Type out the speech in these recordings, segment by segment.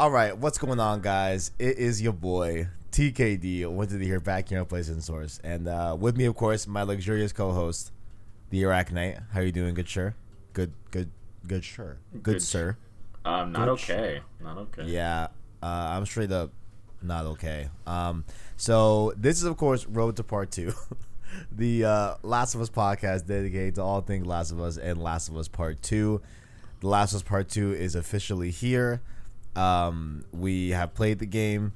All right, what's going on, guys? It is your boy TKD. Wanted to hear back here on PlayStation Source, and uh, with me, of course, my luxurious co-host, the Iraq Knight. How you doing? Good, sure. Good, good, good, sure. Good, Good. sir. Um, not Good okay. Not okay. Yeah, uh, I'm straight up not okay. Um, so this is, of course, Road to Part Two, the uh, Last of Us podcast dedicated to all things Last of Us and Last of Us Part Two. The Last of Us Part Two is officially here. Um, we have played the game,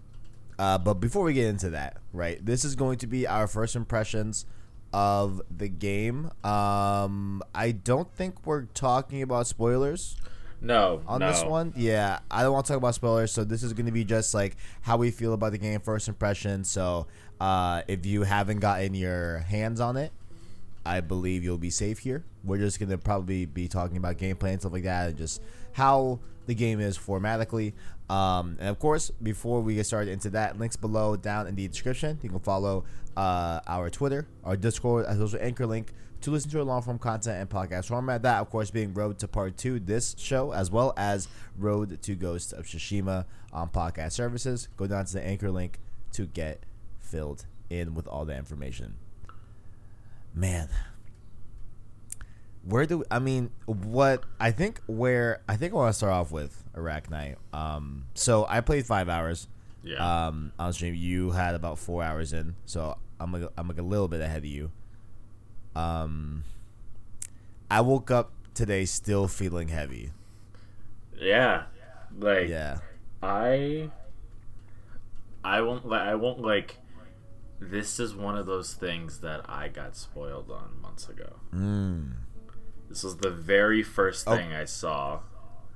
uh, but before we get into that, right, this is going to be our first impressions of the game. Um, I don't think we're talking about spoilers No. on no. this one. Yeah, I don't want to talk about spoilers, so this is going to be just like how we feel about the game, first impression. So, uh, if you haven't gotten your hands on it, I believe you'll be safe here. We're just going to probably be talking about gameplay and stuff like that, and just how the game is formatically. Um, and of course, before we get started into that, links below down in the description. You can follow uh, our Twitter, our Discord, as well as Anchor link to listen to our long form content and podcast format. That, of course, being Road to Part 2, this show, as well as Road to Ghost of Tsushima on podcast services. Go down to the Anchor link to get filled in with all the information. Man, where do I mean what I think where I think I want to start off with Iraq Night. Um, so I played five hours. Yeah. Um, on stream, you had about four hours in, so I'm like I'm like a little bit ahead of you. Um, I woke up today still feeling heavy. yeah. Like Yeah, I. I won't. li- I won't like. This is one of those things that I got spoiled on months ago. mm. This was the very first Oh. thing I saw.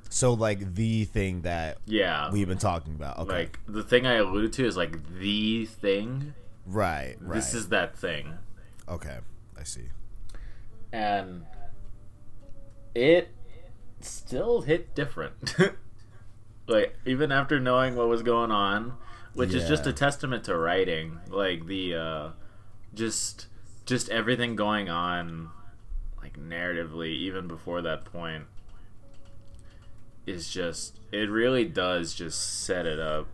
so like the thing that Yeah. we've been talking about. Okay, Like the thing I alluded to is like the thing. right, right. This is that thing. okay. I see. and it still hit different. like even after knowing what was going on, which is just a testament to writing, like the uh just just everything going on like narratively even before that point is just it really does just set it up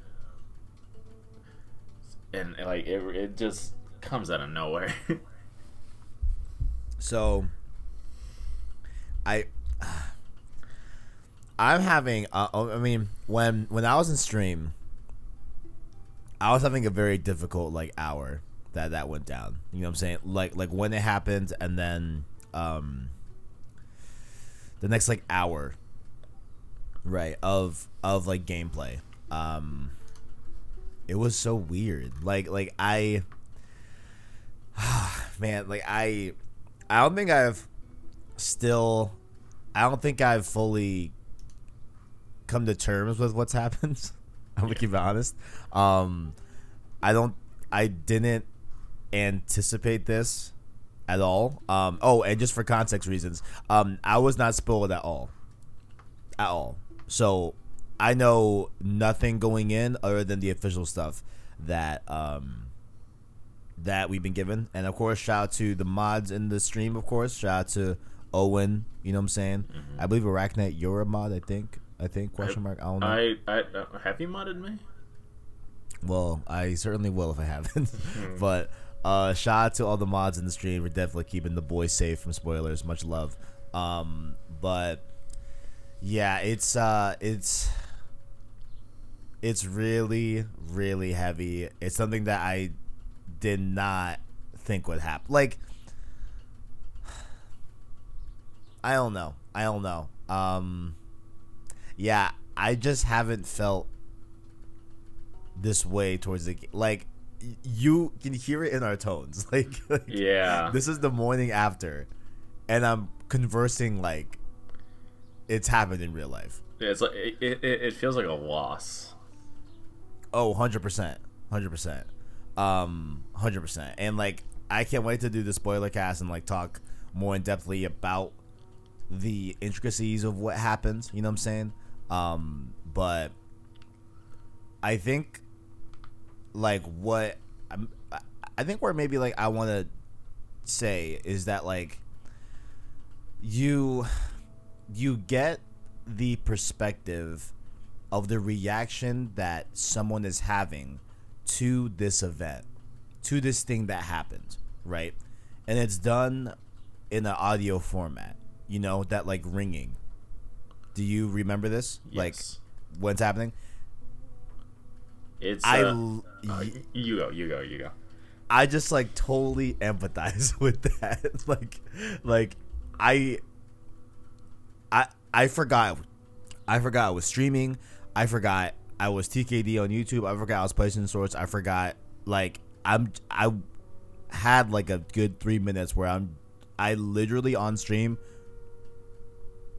and like it, it just comes out of nowhere So I I'm having uh, I mean when when I was in stream I was having a very difficult like hour that that went down. You know what I'm saying? Like like when it happened and then um the next like hour right of of like gameplay. Um it was so weird. Like like I man, like I I don't think I've still I don't think I've fully come to terms with what's happened. I'm gonna keep it honest. Um I don't I didn't anticipate this at all. Um oh and just for context reasons, um I was not spoiled at all. At all. So I know nothing going in other than the official stuff that um that we've been given. And of course, shout out to the mods in the stream, of course. Shout out to Owen, you know what I'm saying? I believe Arachnet, you're a mod, I think. I think, question mark. I don't know. I, I uh, have you modded me? well, I certainly will if I haven't. but uh, shout out to all the mods in the stream. We're definitely keeping the boys safe from spoilers. Much love. Um, but yeah, it's uh, it's it's really really heavy. It's something that I did not think would happen. Like I don't know. I don't know. Um yeah, I just haven't felt this way towards the. Like you can hear it in our tones. Like, like Yeah. this is the morning after and I'm conversing like it's happened in real life. It's like it, it, it feels like a loss. Oh, 100%. 100%. Um 100%. And like I can't wait to do the spoiler cast and like talk more in depthly about the intricacies of what happens, you know what I'm saying? Um but I think like what I'm, I- I think where maybe like I want to say is that like you you get the perspective of the reaction that someone is having to this event, to this thing that happened, right? And it's done in an audio format, you know, that like ringing. Do you remember this? Like Yes. when's happening? It's I uh, l- uh, you go, you go, you go. I just like totally empathize with that. like like I I I forgot I forgot I was streaming. I forgot I was TKD on YouTube. I forgot I was PlayStation Source. I forgot like I'm I had like a good 3 minutes where I'm I literally on stream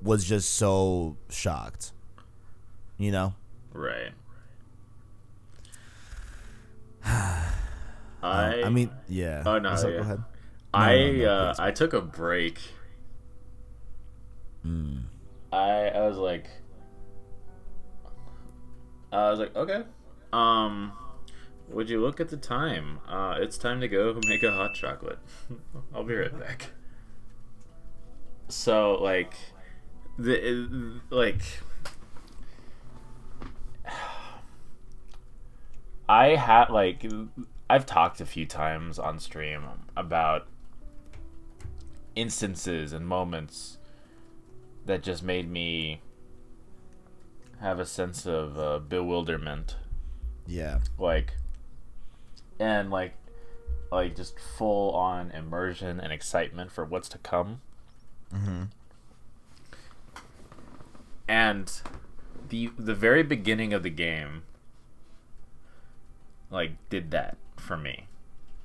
was just so shocked. You know? Right. Uh, I I mean, yeah. Oh, no, So, yeah. Go ahead. I no, no, uh. I took a break. Mm. I I was like I was like, okay. Um would you look at the time? Uh it's time to go make a hot chocolate. I'll be right back. So like the like I had like I've talked a few times on stream about instances and moments that just made me have a sense of uh, bewilderment Yeah. like and like like just full on immersion and excitement for what's to come Mhm. and the the very beginning of the game like did that for me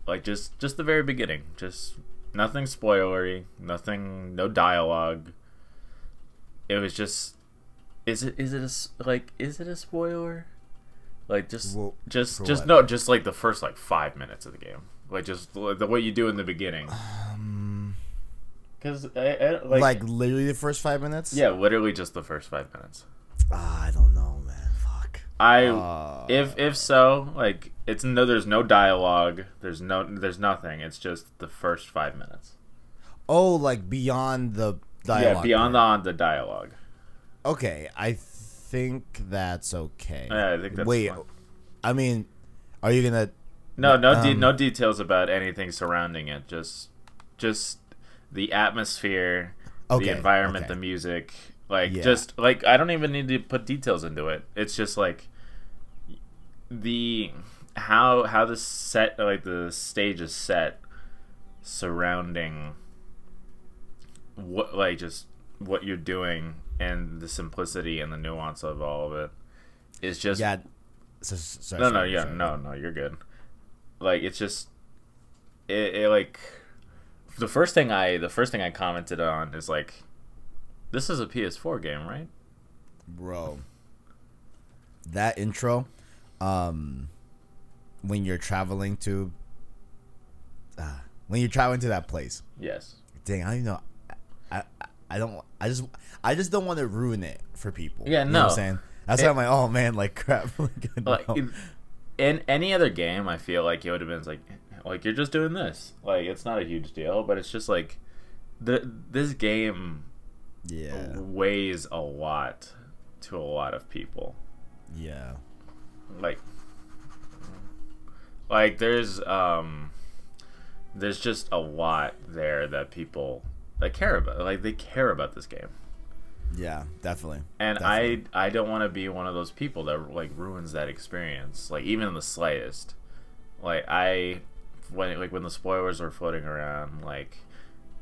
like just just the very beginning just nothing spoilery nothing no dialogue it was just is it is it a s- like is it a spoiler like just Well, just just what? no just like the first like five minutes of the game like just the what you do in the beginning Um, because like, like, literally the first five minutes. yeah literally just the first five minutes Ah, I don't know, man. Fuck. I Uh, if if so, like it's no there's no dialogue, there's no there's nothing. It's just the first 5 minutes. oh, like beyond the dialogue. yeah, beyond part. the, the dialogue. Okay, I think that's okay. Yeah, I think that's Wait, fine. I mean, are you gonna? No, no de- um, no details about anything surrounding it. Just just the atmosphere, Okay, the environment, okay. the music. Like Yeah. just like I don't even need to put details into it. It's just like the how how the set like the stage is set surrounding what like just what you're doing and the simplicity and the nuance of all of it is just Yeah. So, sorry, no, no, yeah, sorry. no, no, you're good. Like it's just, it, it like, the first thing I the first thing I commented on is like, this is a PS4 game, right? bro. That intro, um, when you're traveling to, uh, when you're traveling to that place. Yes. Dang, I don't even know. I, I, I don't. I just, I just don't want to ruin it for people. Yeah, You know what no. I'm saying that's It- why I'm like, oh man, like crap. like, Like no. in, in any other game, I feel like it would have been like, like you're just doing this. Like it's not a huge deal, but it's just like, the this game yeah, weighs a lot to a lot of people. yeah, like like there's um there's just a lot there that people that care about like they care about this game yeah, definitely. and Definitely. i i don't want to be one of those people that like ruins that experience like even in the slightest like i when like when the spoilers are floating around like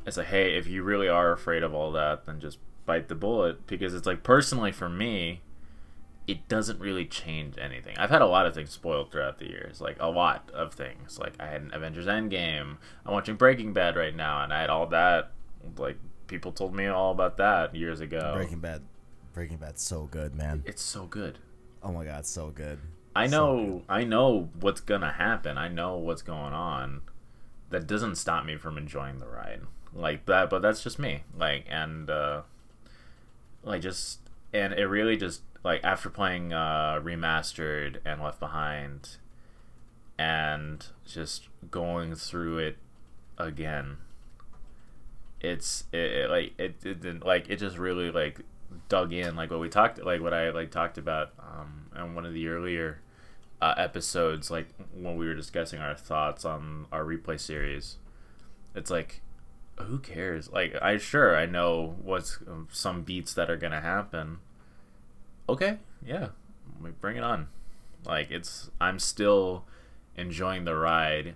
it's like hey if you really are afraid of all that then just bite the bullet because it's like personally for me it doesn't really change anything. I've had a lot of things spoiled throughout the years, like a lot of things. Like I had an Avengers Endgame. I'm watching Breaking Bad right now, and I had all that. Like people told me all about that years ago. Breaking Bad, Breaking Bad's so good, man. It's so good. Oh my god, so good. I So know. I know what's gonna happen. I know what's going on. That doesn't stop me from enjoying the ride like that. But that's just me. Like and uh, like just and it really just like after playing uh, remastered and Left Behind, and just going through it again. it's it, it, like it, didn't like it just really like dug in like what we talked like what I like talked about um in one of the earlier uh, episodes like when we were discussing our thoughts on our replay series it's like who cares like i sure i know what's um, some beats that are gonna happen okay yeah bring it on like it's i'm still enjoying the ride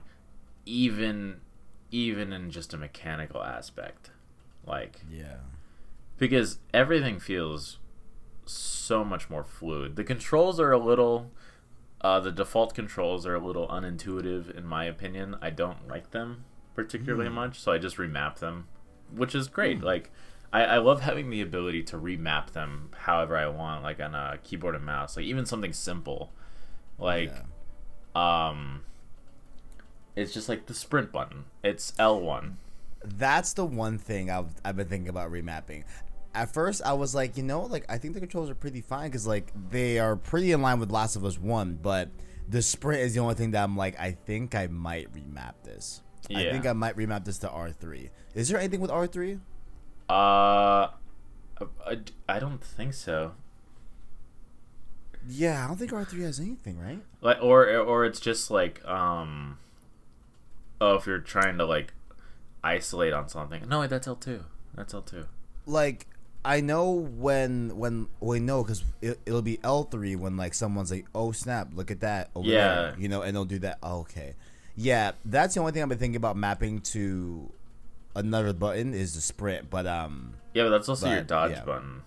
even even in just a mechanical aspect like Yeah. because everything feels so much more fluid. The controls are a little uh, the default controls are a little unintuitive in my opinion. I don't like them particularly much, so I just remap them, which is great. Like I, I love having the ability to remap them however I want, like on a keyboard and mouse. Like even something simple. Like Yeah. um it's just like the sprint button. It's L one. That's the one thing I've, I've been thinking about remapping. At first, I was like, you know, like I think the controls are pretty fine because like they are pretty in line with Last of Us One, but the sprint is the only thing that I'm like, I think I might remap this. Yeah. I think I might remap this to R three. Is there anything with R three? Uh I, I don't think so. Yeah, I don't think R three has anything, right? like or or it's just like um oh if you're trying to like isolate on something no wait that's l2 that's l2 like I know when when we know because it, it'll be L three when like someone's like, oh snap, look at that over Yeah. there, you know, and they'll do that. Oh, okay, yeah, that's the only thing I've been thinking about mapping to another button is the sprint, but um, yeah but that's also your dodge yeah. button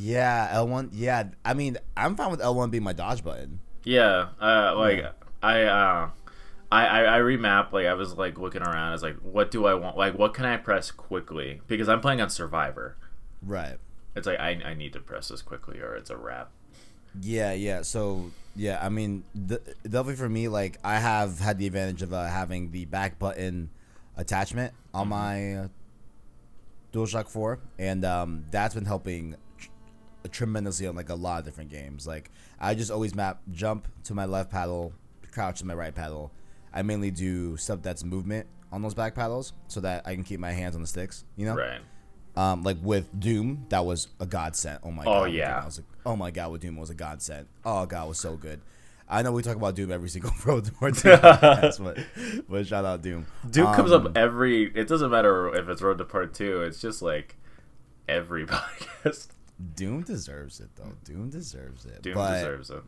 yeah, L one, yeah, I mean, I'm fine with L one being my dodge button. yeah uh like Yeah. i uh I, I, I remap like I was like looking around. I was like, what do I want? Like, what can I press quickly? Because I'm playing on Survivor. Right. It's like I, I need to press this quickly, or it's a wrap. Yeah, yeah. So yeah, I mean, the, definitely for me, like I have had the advantage of uh, having the back button attachment on my uh, DualShock Four, and um, that's been helping tr- tremendously on like a lot of different games. Like I just always map jump to my left paddle, crouch to my right paddle. I mainly do stuff that's movement on those back paddles, so that I can keep my hands on the sticks. You know, Right. um, like with Doom, that was a godsend. Oh my Oh, god! with yeah. I was like, oh my god, with Doom was a godsend. Oh god, it was so good. I know we talk about Doom every single Road to War podcast, but but shout out Doom. Comes Um, up every. It doesn't matter if it's Road to Part Two. It's just like every podcast. Doom deserves it though. Doom deserves it. Doom but, deserves it.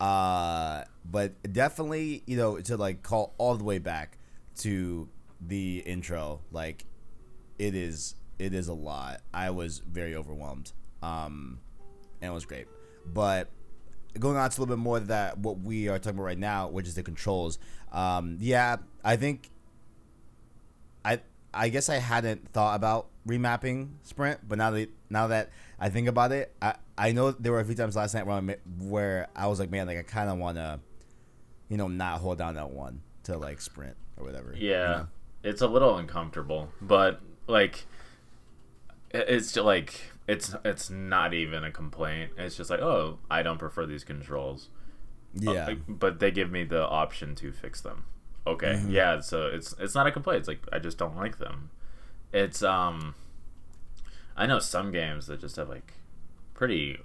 Uh, but definitely, you know, to like call all the way back to the intro, like it is it is a lot. I was very overwhelmed. Um, and it was great. But going on to a little bit more of that what we are talking about right now, which is the controls. Um, yeah, I think I I guess I hadn't thought about remapping sprint, but now that now that I think about it, I I know there were a few times last night where I, where I was like, man, like I kind of want to, you know, not hold down that one to like sprint or whatever. you Yeah, know? it's a little uncomfortable, but like, it's just like it's it's not even a complaint. It's just like, oh, I don't prefer these controls. Uh, yeah, like, but they give me the option to fix them. Okay, Mm-hmm. yeah. So it's it's not a complaint. It's like I just don't like them. It's um, I know some games that just have like pretty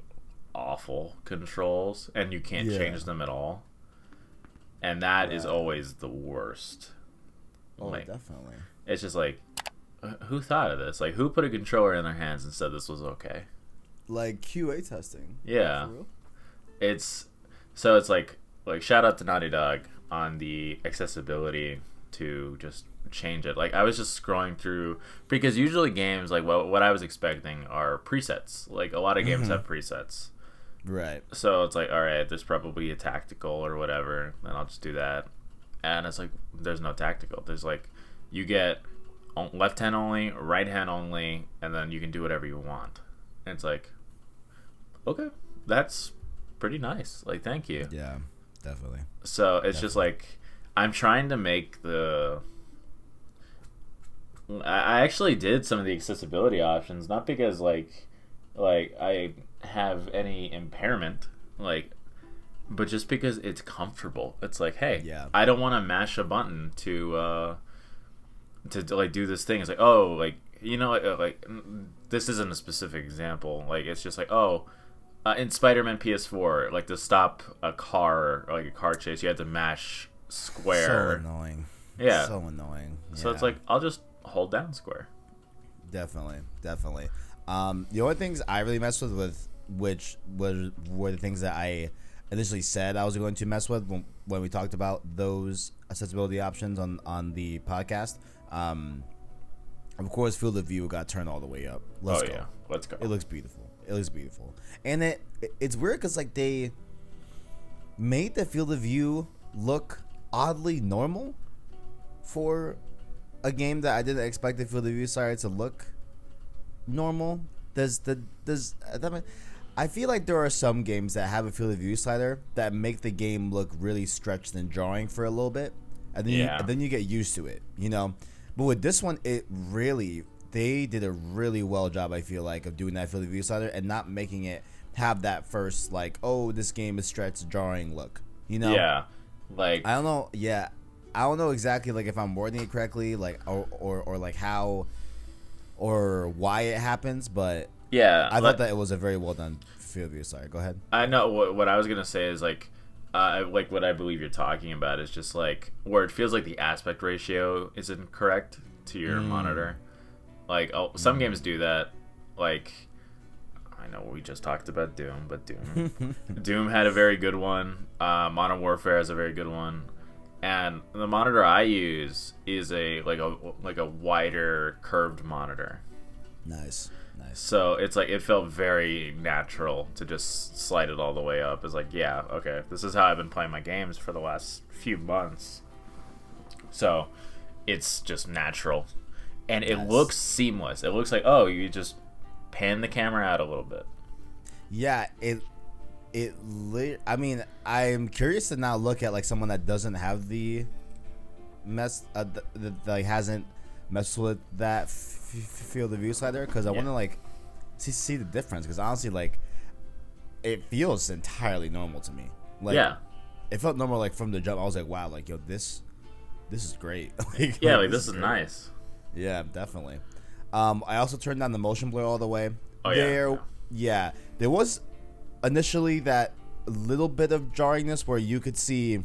awful controls, and you can't Yeah. change them at all. And that is Right. always the worst. oh like, definitely. it's just like, uh, who thought of this? Like, who put a controller in their hands and said this was okay? Like QA testing. Yeah. It's so it's like like shout out to Naughty Dog on the accessibility to just change it. Like I was just scrolling through because usually games like what what I was expecting are presets. Like a lot of games Mhm. have presets. Right. So it's like, all right, there's probably a tactical or whatever, and I'll just do that. And it's like, there's no tactical. There's like, you get left hand only, right hand only, and then you can do whatever you want. And it's like, okay, that's pretty nice. Like, thank you. Yeah, definitely. So it's just like, I'm trying to make the. I I actually did some of the accessibility options, not because like, like I have any impairment, like, but just because it's comfortable. It's like, hey, Yeah. I don't want to mash a button to, uh, to, to, like do this thing. It's like oh like you know like, uh, like mm, this isn't a specific example. Like it's just like oh. Uh, in Spider-Man PS4, like to stop a car like a car chase, you had to mash square. So annoying. Yeah. So annoying. So it's like I'll just hold down square. Definitely, definitely. Um, the only things I really messed with, with which was were the things that I initially said I was going to mess with when, when we talked about those accessibility options on on the podcast. Um, of course, field of view got turned all the way up. Let's oh go. yeah, let's go. It looks beautiful. It looks beautiful, and it, it it's weird because like they made the field of view look oddly normal for a game that I didn't expect the field of view side to look normal. Does the does uh, that mean, I feel like there are some games that have a field of view slider that make the game look really stretched and jarring for a little bit, and then you, and then you get used to it, you know. But with this one, it really they did a really well job. I feel like of doing that field of view slider and not making it have that first like oh this game is stretched jarring look, you know. Yeah, like I don't know. Yeah, I don't know exactly like if I'm wording it correctly, like or or, or like how or why it happens, but yeah. I thought that it was a very well done field view. Sorry, go ahead. I know what, what I was gonna say is like, uh, like what I believe you're talking about is just like where it feels like the aspect ratio isn't correct to your Mm. monitor. Like oh, some games do that. Like I know we just talked about Doom, but Doom, Doom had a very good one. Uh, Modern Warfare has a very good one. And the monitor I use is a like a like a wider curved monitor. Nice, nice. So it's like it felt very natural to just slide it all the way up. It's like, yeah, okay, this is how I've been playing my games for the last few months. So it's just natural. And it looks seamless. It looks like, oh, you just pan the camera out a little bit. Yeah, it it. Li- I mean, I'm curious to now look at like someone that doesn't have the mess uh, th- hasn't messed with that f- f- field of view slider because I Yeah. want to like see see the difference because honestly like it feels entirely normal to me. Like, yeah. it felt normal like from the jump. I was like, wow, like yo, this this is great. like, Yeah, like this is great. nice. Yeah, definitely. Um, I also turned down the motion blur all the way. Oh, yeah, there, yeah. yeah, there was initially that little bit of jarringness where you could see,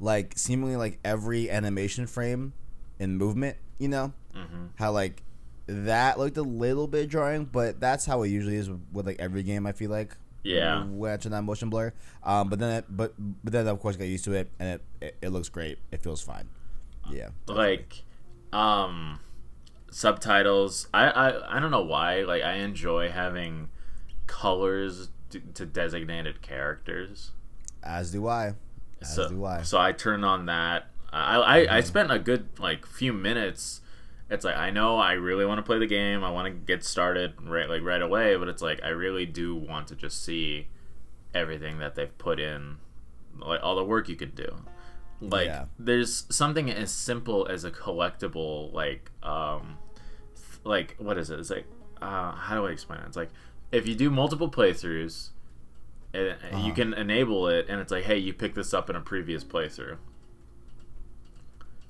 like, seemingly like every animation frame in movement. You know hmm how like that looked a little bit jarring, but that's how it usually is with, like every game. I feel like Yeah. when I turn on motion blur. Um, but then it, but but then of course I got used to it and it, it it looks great. It feels fine. Yeah. like um subtitles I, I i don't know why like i enjoy having colors to, to designated characters As do I. As so, do I. so i turn on that i i, I spent a good like few minutes. It's like i know i really want to play the game i want to get started right like right away but it's like i really do want to just see everything that they've put in like all the work you could do. Like Yeah. there's something as simple as a collectible like um th- like what is it? It's like uh how do i explain it? It's like if you do multiple playthroughs and you Uh-huh. can enable it and it's like hey you picked this up in a previous playthrough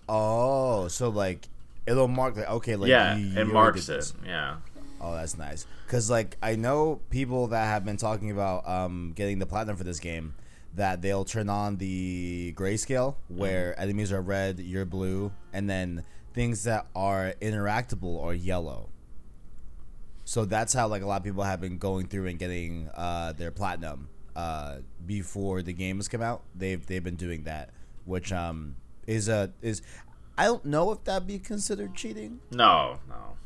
Oh, so like it'll mark like okay, like yeah you, you it marks it this. yeah Oh, that's nice. Cause like I know people that have been talking about um getting the platinum for this game, that they'll turn on the grayscale where Mm-hmm. enemies are red, you're blue, and then things that are interactable are yellow. So that's how like a lot of people have been going through and getting uh, their platinum uh, before the game has come out. They've they've been doing that, which um is a is I don't know if that'd be considered cheating. no no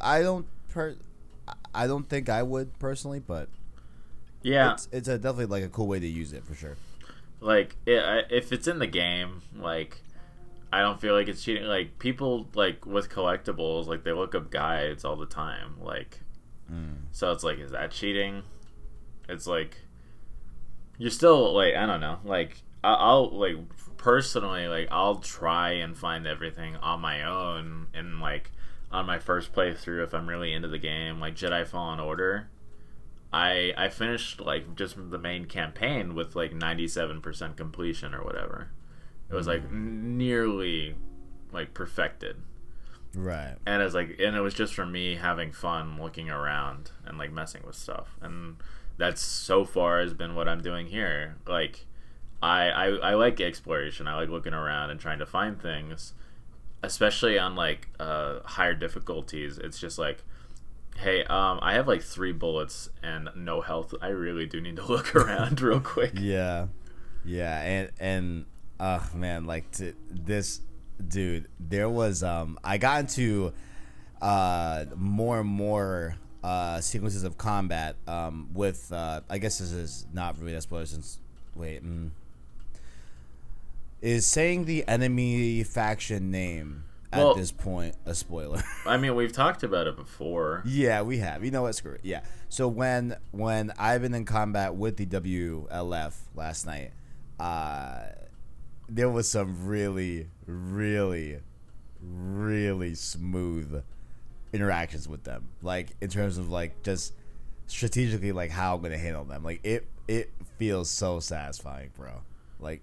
I don't per I don't think I would personally, but yeah it's it's a definitely like a cool way to use it for sure. like i I- if it's in the game like i don't feel like it's cheating like people like with collectibles like they look up guides all the time like Mm. so it's like is that cheating it's like you're still like i don't know like I- i'll like personally like i'll try and find everything on my own and like on my first playthrough if i'm really into the game like jedi fallen order I I finished like just the main campaign with like 97% completion or whatever. It was like mm. nearly like perfected Right. and it's like and it was just for me having fun looking around and like messing with stuff and that's so far has been what i'm doing here like I, I i like exploration. I like looking around and trying to find things especially on like uh higher difficulties. It's just like hey um i have like three bullets and no health. I really do need to look around real quick. Yeah, yeah, and and uh man, like to this dude, there was um I got into uh more and more uh sequences of combat um with uh I guess this is not really a since wait mm, is saying the enemy faction name at Well- this point a spoiler. i mean we've talked about it before Yeah, we have. You know what? Screw it. Yeah. So when when I've been in combat with the WLF last night, uh, there was some really, really, really smooth interactions with them. Like in terms of like just strategically, like how I'm gonna handle them. Like it it feels so satisfying, bro. Like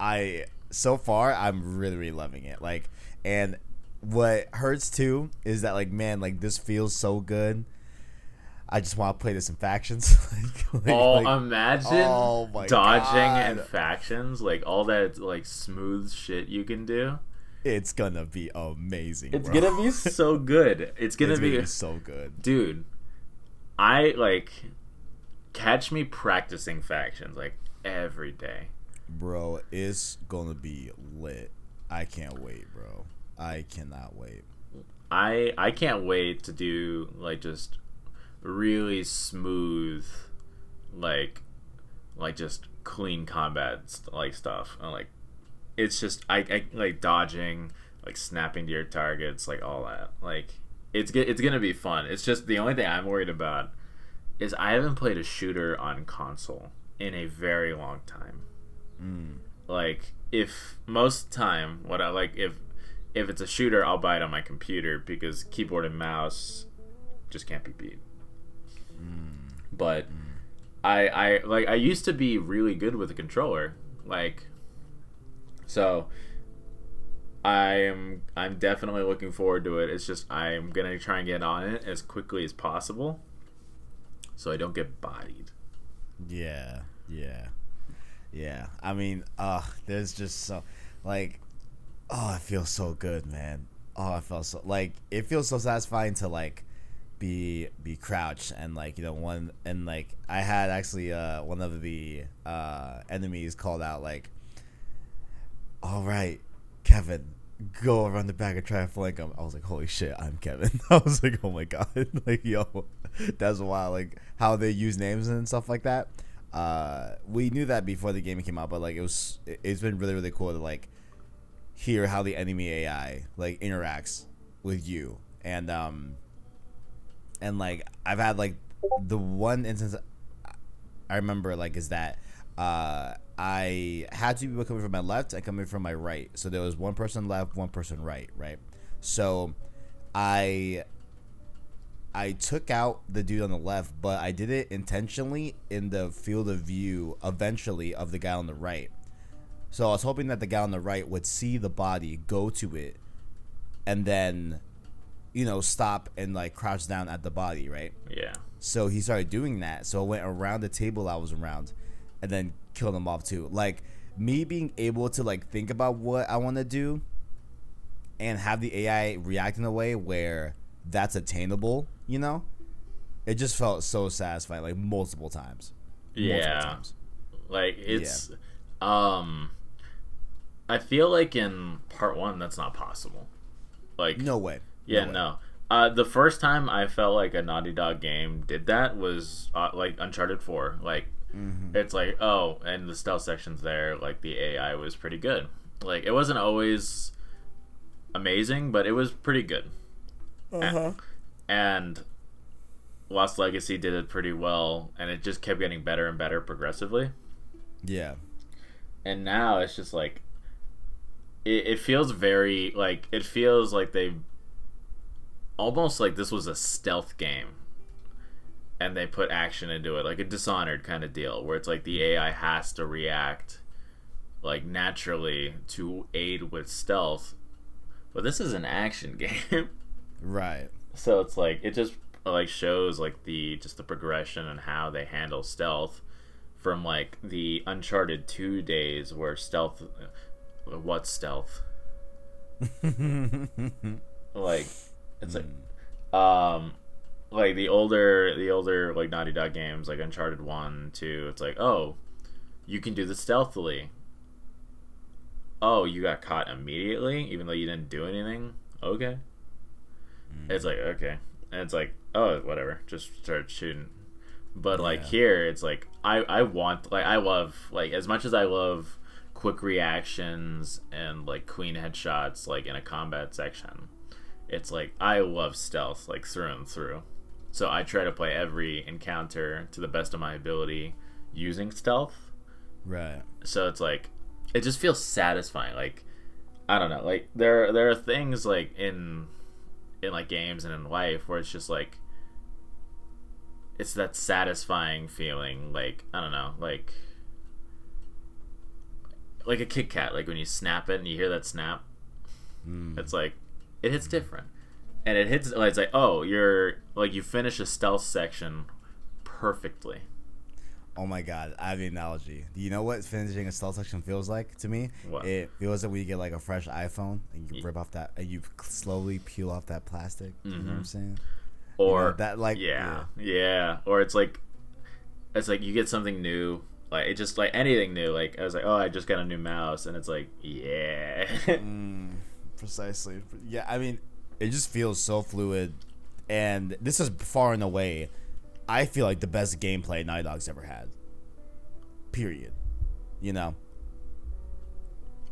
I so far I'm really really loving it. Like and what hurts too is that like man like this feels so good. I just want to play this in factions. like, like- Oh, like- imagine Oh dodging God. and factions, like all that like smooth shit you can do. it's gonna be amazing. It's bro. gonna be so good. It's gonna, It's be, so good. dude. I like catch me practicing factions like every day. Bro, it's gonna be lit. I can't wait, bro. I cannot wait. I I can't wait to do like just really smooth, like like just clean combat like stuff. And, like it's just I, I like dodging, like snapping to your targets, like all that. Like it's it's gonna be fun. It's just the only thing I'm worried about is I haven't played a shooter on console in a very long time. Like if most time what I like if if it's a shooter I'll buy it on my computer because keyboard and mouse just can't be beat. But I I like I used to be really good with a controller. Like so I'm I'm definitely looking forward to it. It's just I'm gonna try and get on it as quickly as possible, so I don't get bodied. Yeah, yeah, yeah. I mean, uh, there's just so, like, oh, it feels so good, man. Oh, I felt so like it feels so satisfying to like be be crouched and like you know one and like I had actually uh one of the uh enemies called out like, all right, Kevin. Go around the back and try and flank him. I was like, "Holy shit, I'm Kevin." I was like, "Oh my god!" like, yo, that's wild. Like how they use names and stuff like that. Uh, we knew that before the game came out, but like it was, it- it's been really really cool to like hear how the enemy AI like interacts with you, and um, and like I've had like the one instance I remember like is that uh I had two people coming from my left and coming from my right. So there was one person left, one person right, right? So I I took out the dude on the left, but I did it intentionally in the field of view eventually of the guy on the right. So I was hoping that the guy on the right would see the body, go to it, and then you know, stop and like crouch down at the body, right? Yeah. So he started doing that. So I went around the table I was around and then killed him off too. Like me being able to like think about what I want to do and have the AI react in a way where that's attainable, you know? It just felt so satisfying like multiple times. Multiple Yeah. times. Like it's um I feel like in part 1 that's not possible. Like No way. yeah, way. no. Uh, the first time I felt like a Naughty Dog game did that was uh, like Uncharted 4. Like Mm-hmm. it's like, oh, and the stealth sections there, like the AI was pretty good. Like it wasn't always amazing, but it was pretty good. Uh-huh. And Lost Legacy did it pretty well, and it just kept getting better and better progressively. Yeah. and now it's just like it, it feels very like it feels like they almost like this was a stealth game and they put action into it like a dishonored kind of deal where it's like the ai has to react like naturally to aid with stealth But this is an action game. Right. So it's like it just like shows like the just the progression and how they handle stealth from like the Uncharted 2 days where stealth what stealth? like it's like um like the older the older like Naughty Dog games like Uncharted 1, 2, it's like, "Oh, you can do this stealthily." Oh, you got caught immediately even though you didn't do anything. Okay. It's like, okay. And it's like, oh, whatever. Just start shooting. But like Yeah. here, it's like I I want like I love like as much as I love quick reactions and like queen headshots like in a combat section. It's like I love stealth like through and through. So I try to play every encounter to the best of my ability using stealth. Right. So it's like it just feels satisfying. Like I don't know, like there there are things like in in like games and in life where it's just like it's that satisfying feeling like I don't know, like like a Kit Kat, like when you snap it and you hear that snap, Mm. it's like it hits different. And it hits like it's like, oh, you're like you finish a stealth section perfectly. Oh my god, I have the analogy. Do you know what finishing a stealth section feels like to me? What? It feels like when you get like a fresh iPhone and you rip off that and you slowly peel off that plastic. You know what I'm Mhm. saying? or know, that, like- yeah, yeah or it's like it's like you get something new like it just like anything new like i was like oh i just got a new mouse and it's like yeah Mm, precisely. Yeah, I mean, it just feels so fluid, and this is far and away, I feel like the best gameplay Naughty Dog's ever had. Period. You know.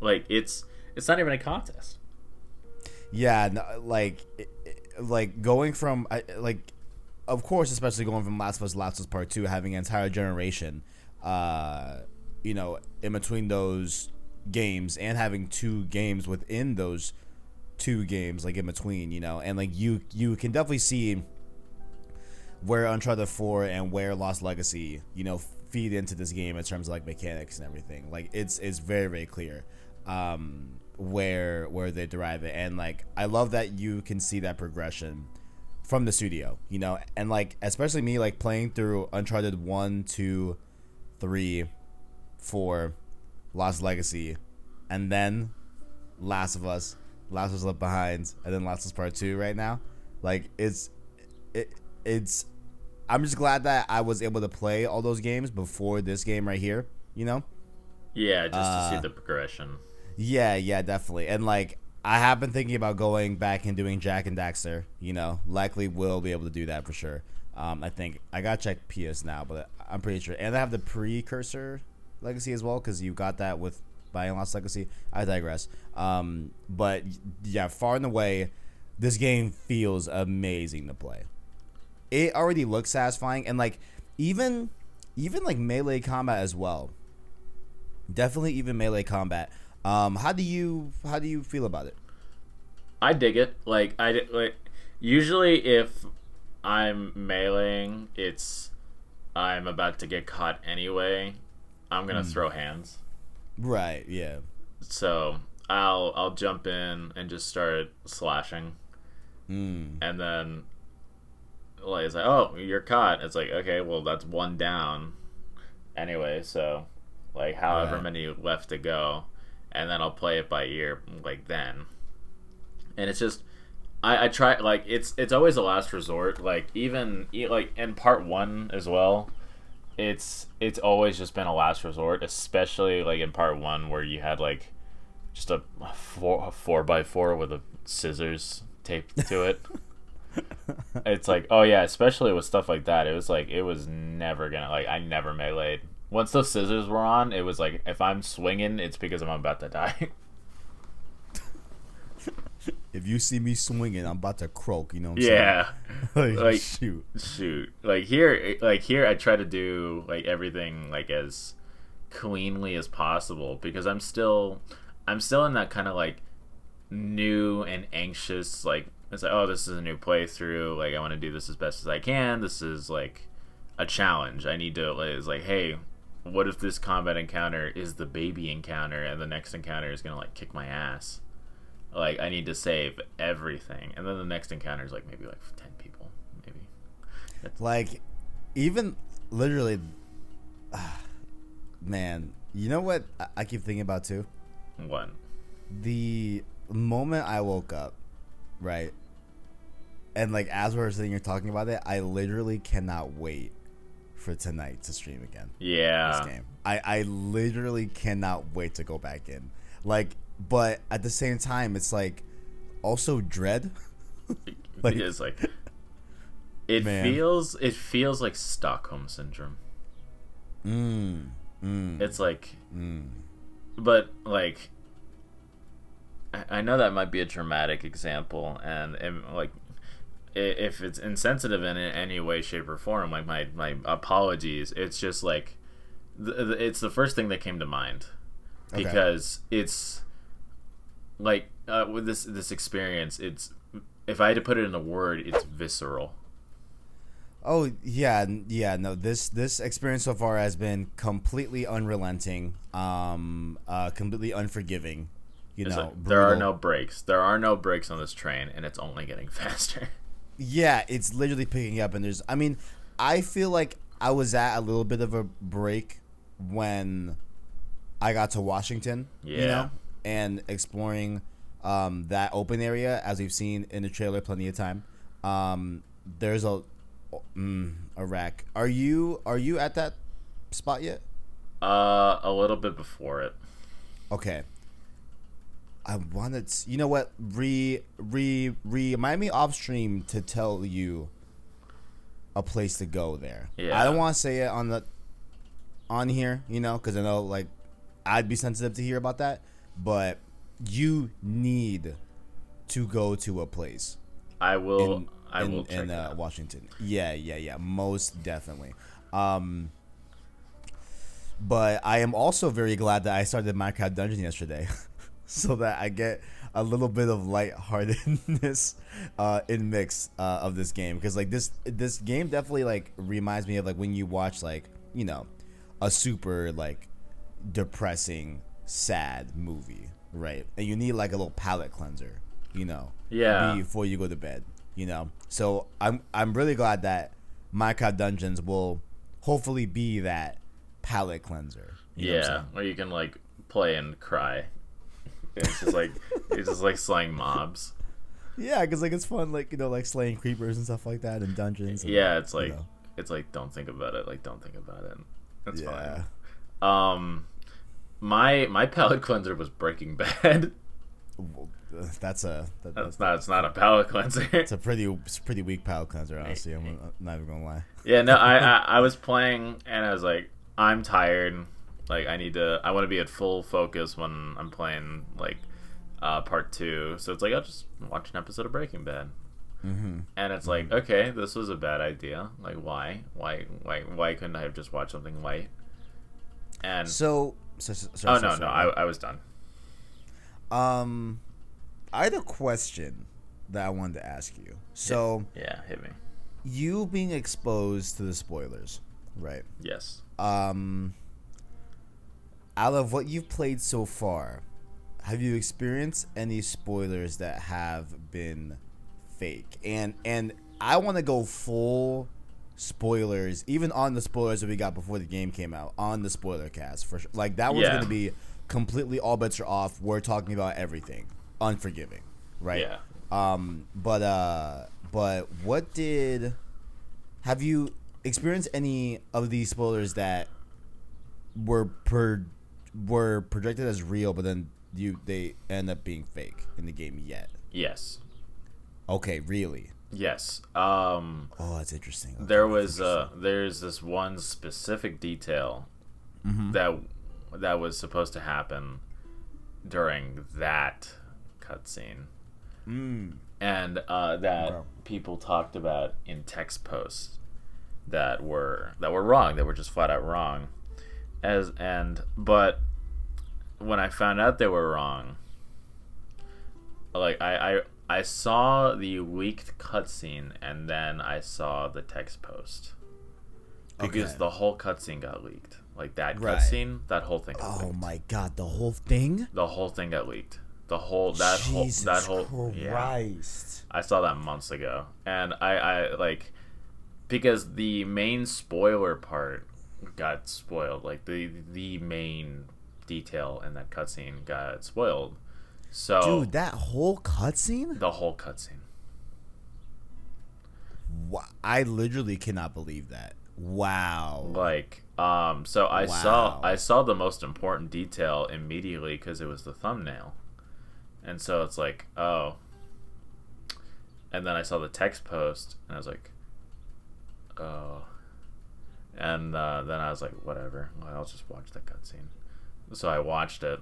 like it's it's not even a contest Yeah, no, like, it- it- like going from I- like, of course, especially going from Last of Us, Last of Us Part Two, having an entire generation, uh, you know, in between those games, and having two games within those two games, like in between, you know, and like you you can definitely see where Uncharted Four and where Lost Legacy, you know, feed into this game in terms of like mechanics and everything. Like it's it's very very clear um, where where they derive it, and like I love that you can see that progression from the studio, you know, and like especially me like playing through Uncharted one, two, three, four, Lost Legacy, and then Last of Us, Last of Us Left Behind, and then Last of Us Part Two right now. Like it's it it's I'm just glad that I was able to play all those games before this game right here, you know? yeah just to Uh, see the progression Yeah, yeah, definitely. And like I have been thinking about going back and doing Jak and Daxter, you know. Likely will be able to do that for sure. Um, I think I got to check PS now, but I'm pretty sure. And I have the precursor legacy as well cuz you got that with buying Lost Legacy. I digress. Um, but yeah, far and away this game feels amazing to play. It already looks satisfying and like even even like melee combat as well definitely even melee combat. Um, how do you how do you feel about it? i dig it like i like usually if i'm meleeing it's i'm about to get caught anyway i'm gonna throw hands Right. Yeah. so i'll i'll jump in and just start slashing Mm. and then like it's like oh you're caught. It's like okay well that's one down anyway so like however Right. many left to go. And then i'll play it by ear like then. And it's just I, I try like it's it's always a last resort. Like even like in part one as well it's it's always just been a last resort especially like in part one where you had like just a four a four by four with a scissors taped to it it's like oh yeah especially with stuff like that it was like it was never gonna like i never meleeed once those scissors were on it was like if i'm swinging it's because i'm about to die If you see me swinging, I'm about to croak. You know what I'm yeah saying? like, Like- shoot. shoot like here like here i try to do like everything like as cleanly as possible because i'm still i'm still in that kind of like new and anxious like it's like oh this is a new playthrough like i want to do this as best as i can this is like a challenge i need to like, it's like hey what if this combat encounter is the baby encounter and the next encounter is gonna like kick my ass like I need to save everything, and then the next encounter is like maybe like ten people, maybe. Like, even literally, man, you know what I- I keep thinking about too? One. The moment I woke up, right? And like as we're sitting here talking about it, I literally cannot wait for tonight to stream again. Yeah. this game. I, I literally cannot wait to go back in. Like, but at the same time, it's like also dread. Like- it is like it Man. feels it feels like Stockholm syndrome. Mm, mm, It's like mm. but like I- know that might be a dramatic example and, and like if it's insensitive in any way shape or form like my my apologies it's just like it's the first thing that came to mind Okay. because it's like uh, with this this experience it's if i had to put it in a word it's visceral Oh yeah, yeah. No, this this experience so far has been completely unrelenting, um, uh, completely unforgiving. You It's know, like, there are no breaks. there are no breaks on this train and it's only getting faster Yeah, it's literally picking up, and there's. I mean, I feel like I was at a little bit of a break when I got to Washington. You know, and exploring um, that open area, as we've seen in the trailer plenty of time. Um, there's a mm, a rack. Are you are you at that spot yet? uh a little bit before it Okay. I wanted, to, you know what? Re re remind me off stream to tell you a place to go there. Yeah. I don't want to say it on the on here, you know, because I know like I'd be sensitive to hear about that, but you need to go to a place I will. in I in, will check in uh. Washington. Yeah, yeah, yeah, most definitely. Um, but I am also very glad that I started Minecraft Dungeon yesterday, so that I get a little bit of lightheartedness uh, in mix uh, of this game because like this this game definitely like reminds me of like when you watch like you know a super like depressing sad movie right and you need like a little palate cleanser you know Yeah. before you go to bed you know so i'm i'm really glad that minecraft dungeons will hopefully be that palate cleanser you know what I'm yeah, where you can like play and cry. It's just like it's just like slaying mobs. yeah because like it's fun like you know like slaying creepers and stuff like that in dungeons and, Yeah, it's you like know. it's like don't think about it. Like don't think about it. That's yeah fine. Um, my my palate cleanser was Breaking Bad. That's a that, That's that's, not. It's not a palate cleanser. it's a pretty it's a pretty weak palate cleanser honestly I'm, I'm not even gonna lie yeah. No, I, I I was playing and I was like, I'm tired. Like I need to. I want to be at full focus when I'm playing like uh, part two. So it's like I'll just watch an episode of Breaking Bad. mm-hmm. And it's like, okay, this was a bad idea. Like, why, why, why, why couldn't I have just watched something light? And so, so, so, so oh so- no, no, I, I was done. Um, I had a question that I wanted to ask you. So, Yeah, hit me. you being exposed to the spoilers, right? Yes. Um, out of what you've played so far, have you experienced any spoilers that have been fake? And and I want to go full spoilers, even on the spoilers that we got before the game came out, on the spoiler cast for sure. Like that was Yeah. going to be completely all bets are off. We're talking about everything, unforgiving, right? Yeah. Um, but uh, but what did have you experienced any of these spoilers that were per were projected as real, but then you they end up being fake in the game yet? Yes. Okay, really? Yes. Um, Oh, that's interesting. Okay, there was uh, there's this one specific detail Mhm. that that was supposed to happen during that cutscene, Mm. and uh, that Okay. people talked about in text posts that were that were wrong, that were just flat out wrong. As and but when I found out they were wrong, like I I, I saw the leaked cutscene and then I saw the text post because Okay. the whole cutscene got leaked. Like that Right. cutscene, that whole thing. Got Oh leaked. my god, the whole thing? The whole thing got leaked. The whole that whole that whole yeah. I saw that months ago, and I I like because the main spoiler part got spoiled. Like the the main detail in that cutscene got spoiled. So Dude, that whole cutscene? the whole cutscene. Wa- I literally cannot believe that. Wow. Like um, so I saw I saw the most important detail immediately because it was the thumbnail, and so it's like oh. And then I saw the text post, and I was like, oh. And uh, then I was like, whatever. Well, I'll just watch the cutscene. So I watched it,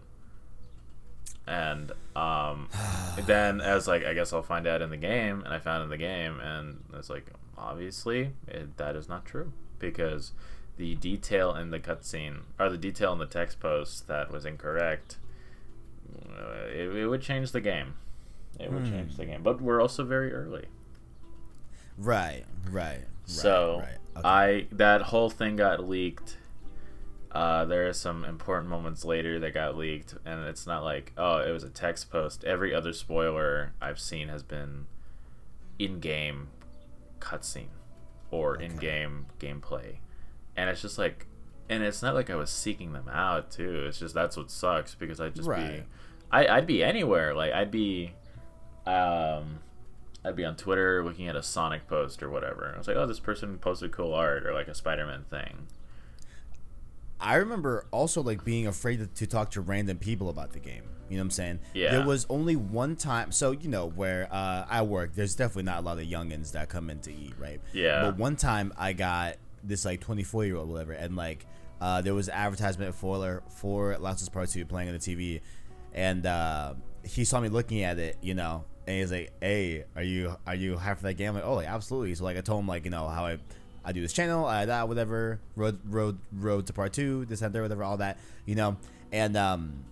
and um, then I was like, I guess I'll find out in the game, and I found in the game, and it's like, obviously, it, that is not true because the detail in the cutscene or the detail in the text post that was incorrect, uh, it, it would change the game. It would change the game, but we're also very early. Right, right. right So right. Okay. I that whole thing got leaked. Uh, there are some important moments later that got leaked, and it's not like oh it was a text post. Every other spoiler I've seen has been in-game cutscene or in-game gameplay, and it's just like, and it's not like I was seeking them out too. It's just that's what sucks because I'd just be, I, I'd be anywhere. Like I'd be, um, I'd be on Twitter looking at a Sonic post or whatever. I was like, oh, this person posted cool art or like a Spider-Man thing. I remember also like being afraid to, to talk to random people about the game. You know what I'm saying? Yeah. There was only one time. So you know where uh, I work, there's definitely not a lot of youngins that come in to eat, right? Yeah. But one time I got this like 24 year old whatever, and like uh, there was advertisement for for Last of Us Part Two playing on the TV, and uh, he saw me looking at it, you know, and he's like, "Hey, are you are you hyped for that game?" I'm like, "Oh, like absolutely." So like I told him like you know how I I do this channel, I that whatever road road road to part two, this and there, whatever, all that, you know, and um.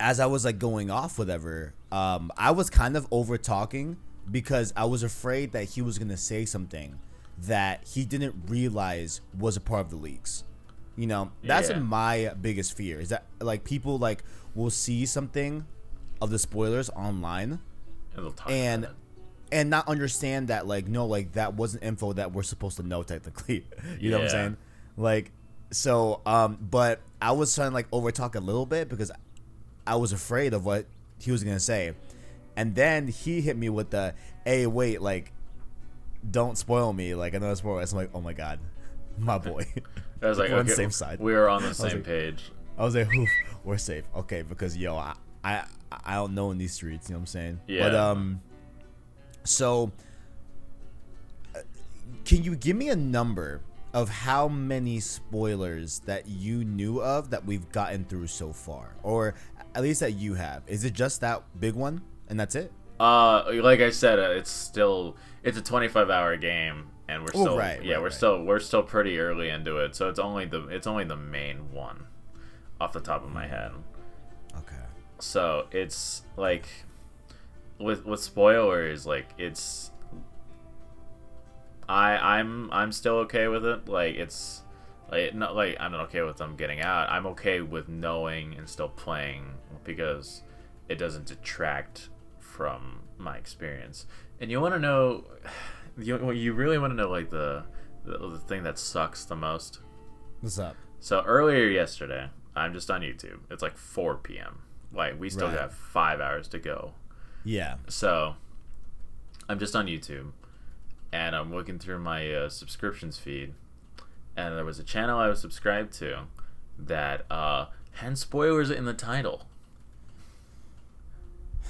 As I was like going off, whatever, um, I was kind of over talking because I was afraid that he was gonna say something that he didn't realize was a part of the leaks. You know, that's Yeah. my biggest fear is that like people like will see something of the spoilers online And and not understand that like no like that wasn't info that we're supposed to know technically. you know what I'm saying? Like so um but I was trying to like over talk a little bit because I was afraid of what he was gonna say. And then he hit me with the hey wait like don't spoil me like another spoiler. I'm like, oh my god, my boy. I was like, we're on the okay, same side. we're on the same like- page. I was like, Oof, we're safe. Okay, because yo, I, I I don't know in these streets, you know what I'm saying? Yeah. But um so uh, can you give me a number of how many spoilers that you knew of that we've gotten through so far? Or at least that you have. Is it just that big one and that's it? Uh, like I said, uh, it's still it's a 25 hour game, and we're Oh, still right, yeah right, we're right. still we're still pretty early into it. So it's only the it's only the main one, off the top of my head. So it's like with with spoilers, like it's I I'm I'm still okay with it. Like it's like not like I'm not okay with them getting out. I'm okay with knowing and still playing because it doesn't detract from my experience. And you want to know you you really want to know like the, the the thing that sucks the most. What's up? So earlier yesterday, I'm just on YouTube. It's like 4 p.m. Like we still Right. have five hours to go. Yeah. So I'm just on YouTube, and I'm looking through my uh, subscriptions feed, and there was a channel I was subscribed to that uh, had spoilers in the title.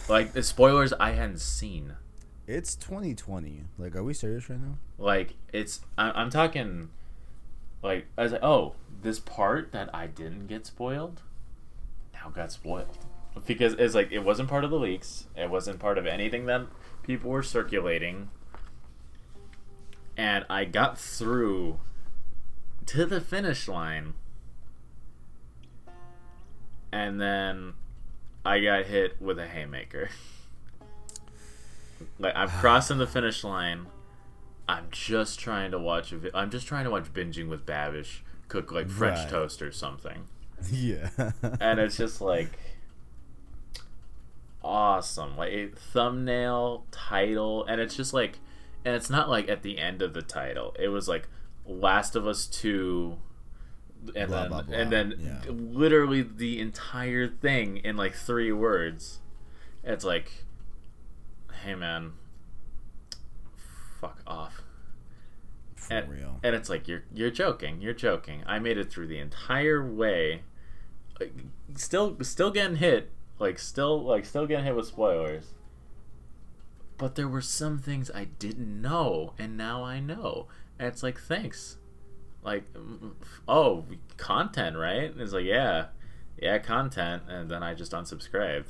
Like the spoilers I hadn't seen. It's 2020. Like, are we serious right now? Like it's I, I'm talking. Like I was like, oh, this part that I didn't get spoiled, now got spoiled because it's like it wasn't part of the leaks. It wasn't part of anything that people were circulating. And I got through to the finish line, and then I got hit with a haymaker. like I'm crossing the finish line. I'm just trying to watch a vi- I'm just trying to watch binging with Babish cook like French Right. toast or something. yeah. And it's just like awesome. Like a thumbnail, title, and it's just like, and it's not like at the end of the title. It was like Last of Us Two, and Blah, then blah, blah. and then Yeah. literally the entire thing in like three words. It's like, hey man, fuck off. For and, real. and it's like you're you're joking, you're joking. I made it through the entire way, still still getting hit, like still like still getting hit with spoilers. But there were some things I didn't know, and now I know. And it's like thanks, like mm, oh content right? And it's like yeah, yeah content, and then I just unsubscribed.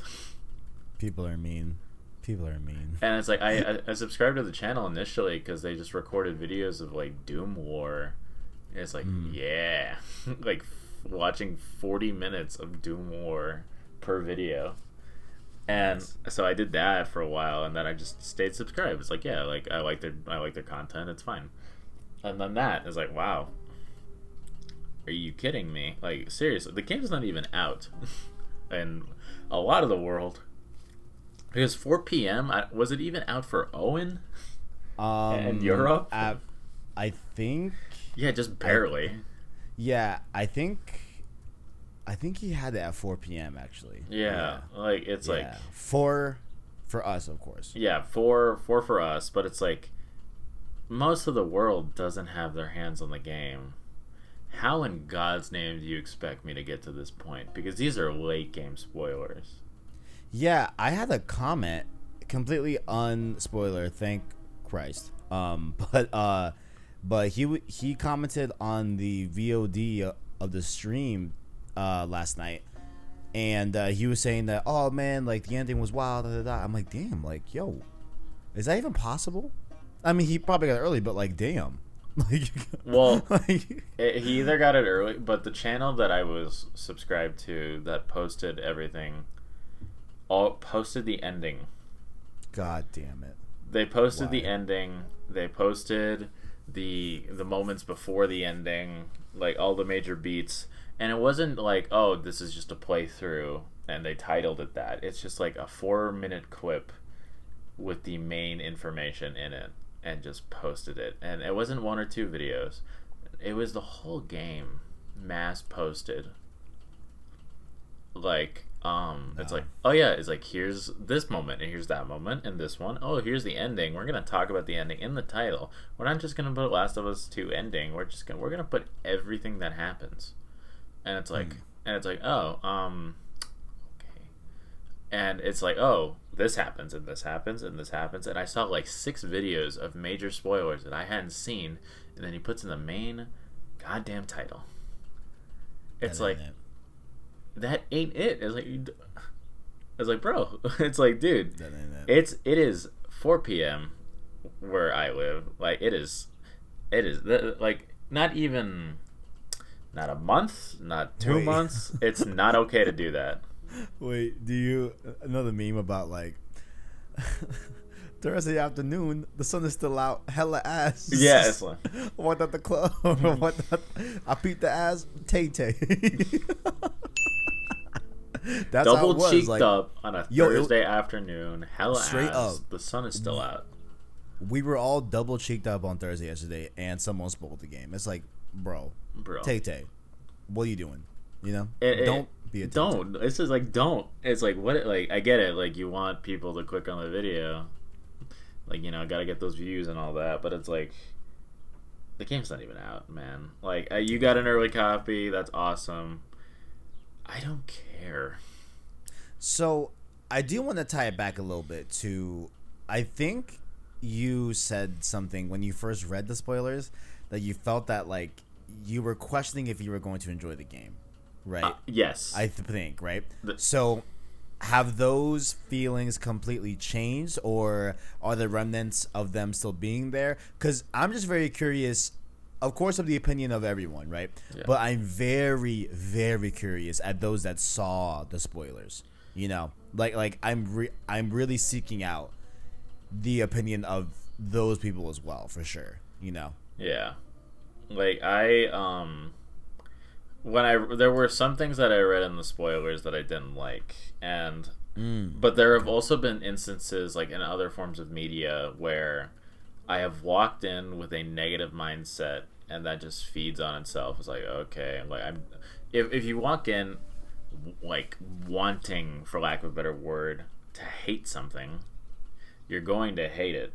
People are mean. People are mean. And it's like I, I, subscribed to the channel initially because they just recorded videos of like Doom War. And it's like yeah, like f- watching forty minutes of Doom War per video. And so I did that for a while, and then I just stayed subscribed. It's like yeah, like I like their I like their content. It's fine. And then that is like wow. Are you kidding me? Like seriously, the game's not even out, and a lot of the world. Because 4 p.m. I- was it even out for Owen? Um, And Europe? I, I think. Yeah, just barely. Yeah, I think. I think he had it at 4 p.m. Actually. Yeah, like it's like four for us, of course. yeah, four four for us, but it's like most of the world doesn't have their hands on the game. How in God's name do you expect me to get to this point? Because these are late game spoilers. Yeah, I had a comment, completely unspoiler, thank Christ. Um, but uh, but he he commented on the VOD of the stream uh last night, and uh, he was saying that oh man, like the ending was wild. Da, da, da. I'm like, damn, like yo, is that even possible? I mean, he probably got it early, but like, damn, like, Well, like, It, he either got it early, but the channel that I was subscribed to that posted everything, all posted the ending. god damn it. They posted the ending. They posted the the moments before the ending, like all the major beats. And it wasn't like, oh, this is just a playthrough, and they titled it that. It's just like a four minute clip with the main information in it, and just posted it. And it wasn't one or two videos. It was the whole game, mass posted. Like, um, it's like, oh yeah, it's like here's this moment and here's that moment and this one. Oh, here's the ending. We're gonna talk about the ending in the title. We're not just gonna put Last of Us Two ending. We're just gonna we're gonna put everything that happens. And it's like, and it's like, oh, um, okay. And it's like, oh, this happens and this happens and this happens. And I saw like six videos of major spoilers that I hadn't seen, and then he puts in the main goddamn title. It's like it. that ain't it. It's like, it's like, bro. It's like, dude. It. It's it is 4 p.m. where I live. Like it is, it is like not even, not a month, not two Wait. months. It's not okay to do that. Wait, do you another meme about like Thursday afternoon, the sun is still out, hella ass. Yeah, it's like- what at the club? I beat the ass, Tay Tay. That's how it Double was. cheeked like, up on a Yo, it- Thursday afternoon. Hella Straight ass. up. The sun is still out. we were all double cheeked up on Thursday yesterday, and someone spoiled the game. It's like, bro, Bro. Tay Tay, what are you doing? You know, It- it- don't be a Tay-Tay. don't. It's just like don't. It's like what? Like I get it. Like you want people to click on the video, like you know, I gotta get those views and all that. But it's like the game's not even out, man. Like you got an early copy. That's awesome. I don't care. So I do want to tie it back a little bit to I think you said something when you first read the spoilers that you felt that like you were questioning if you were going to enjoy the game. Right? Uh, yes. I th- think, right? The- so have those feelings completely changed or are the remnants of them still being there? Cuz I'm just very curious of course of the opinion of everyone, right? Yeah. But I'm very very curious at those that saw the spoilers. You know, like like I'm re- I'm really seeking out the opinion of those people as well, for sure. You know. Yeah. Like I um when I there were some things that I read in the spoilers that I didn't like and Mm. But there have also been instances, like in other forms of media, where I have walked in with a negative mindset, and that just feeds on itself. It's like okay, like I'm. If if you walk in, like wanting, for lack of a better word, to hate something, you're going to hate it,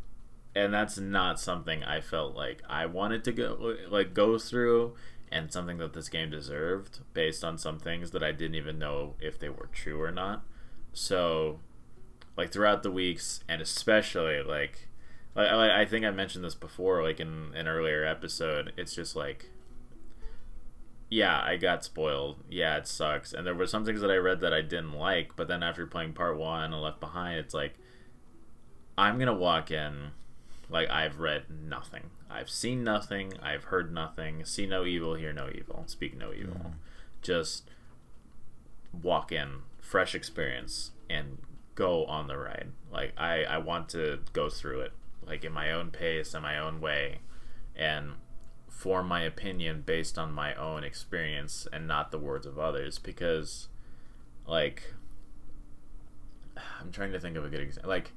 and that's not something I felt like I wanted to go like go through. And something that this game deserved, based on some things that I didn't even know if they were true or not so like throughout the weeks and especially like I, I think I mentioned this before like in an earlier episode it's just like yeah I got spoiled yeah it sucks and there were some things that I read that I didn't like but then after playing part one and left behind it's like I'm gonna walk in like I've read nothing. I've seen nothing. I've heard nothing. See no evil hear no evil speak no evil. Mm. just walk in fresh experience and go on the ride. Like i i want to go through it like in my own pace and my own way and form my opinion based on my own experience and not the words of others. Because like i'm trying to think of a good example. Like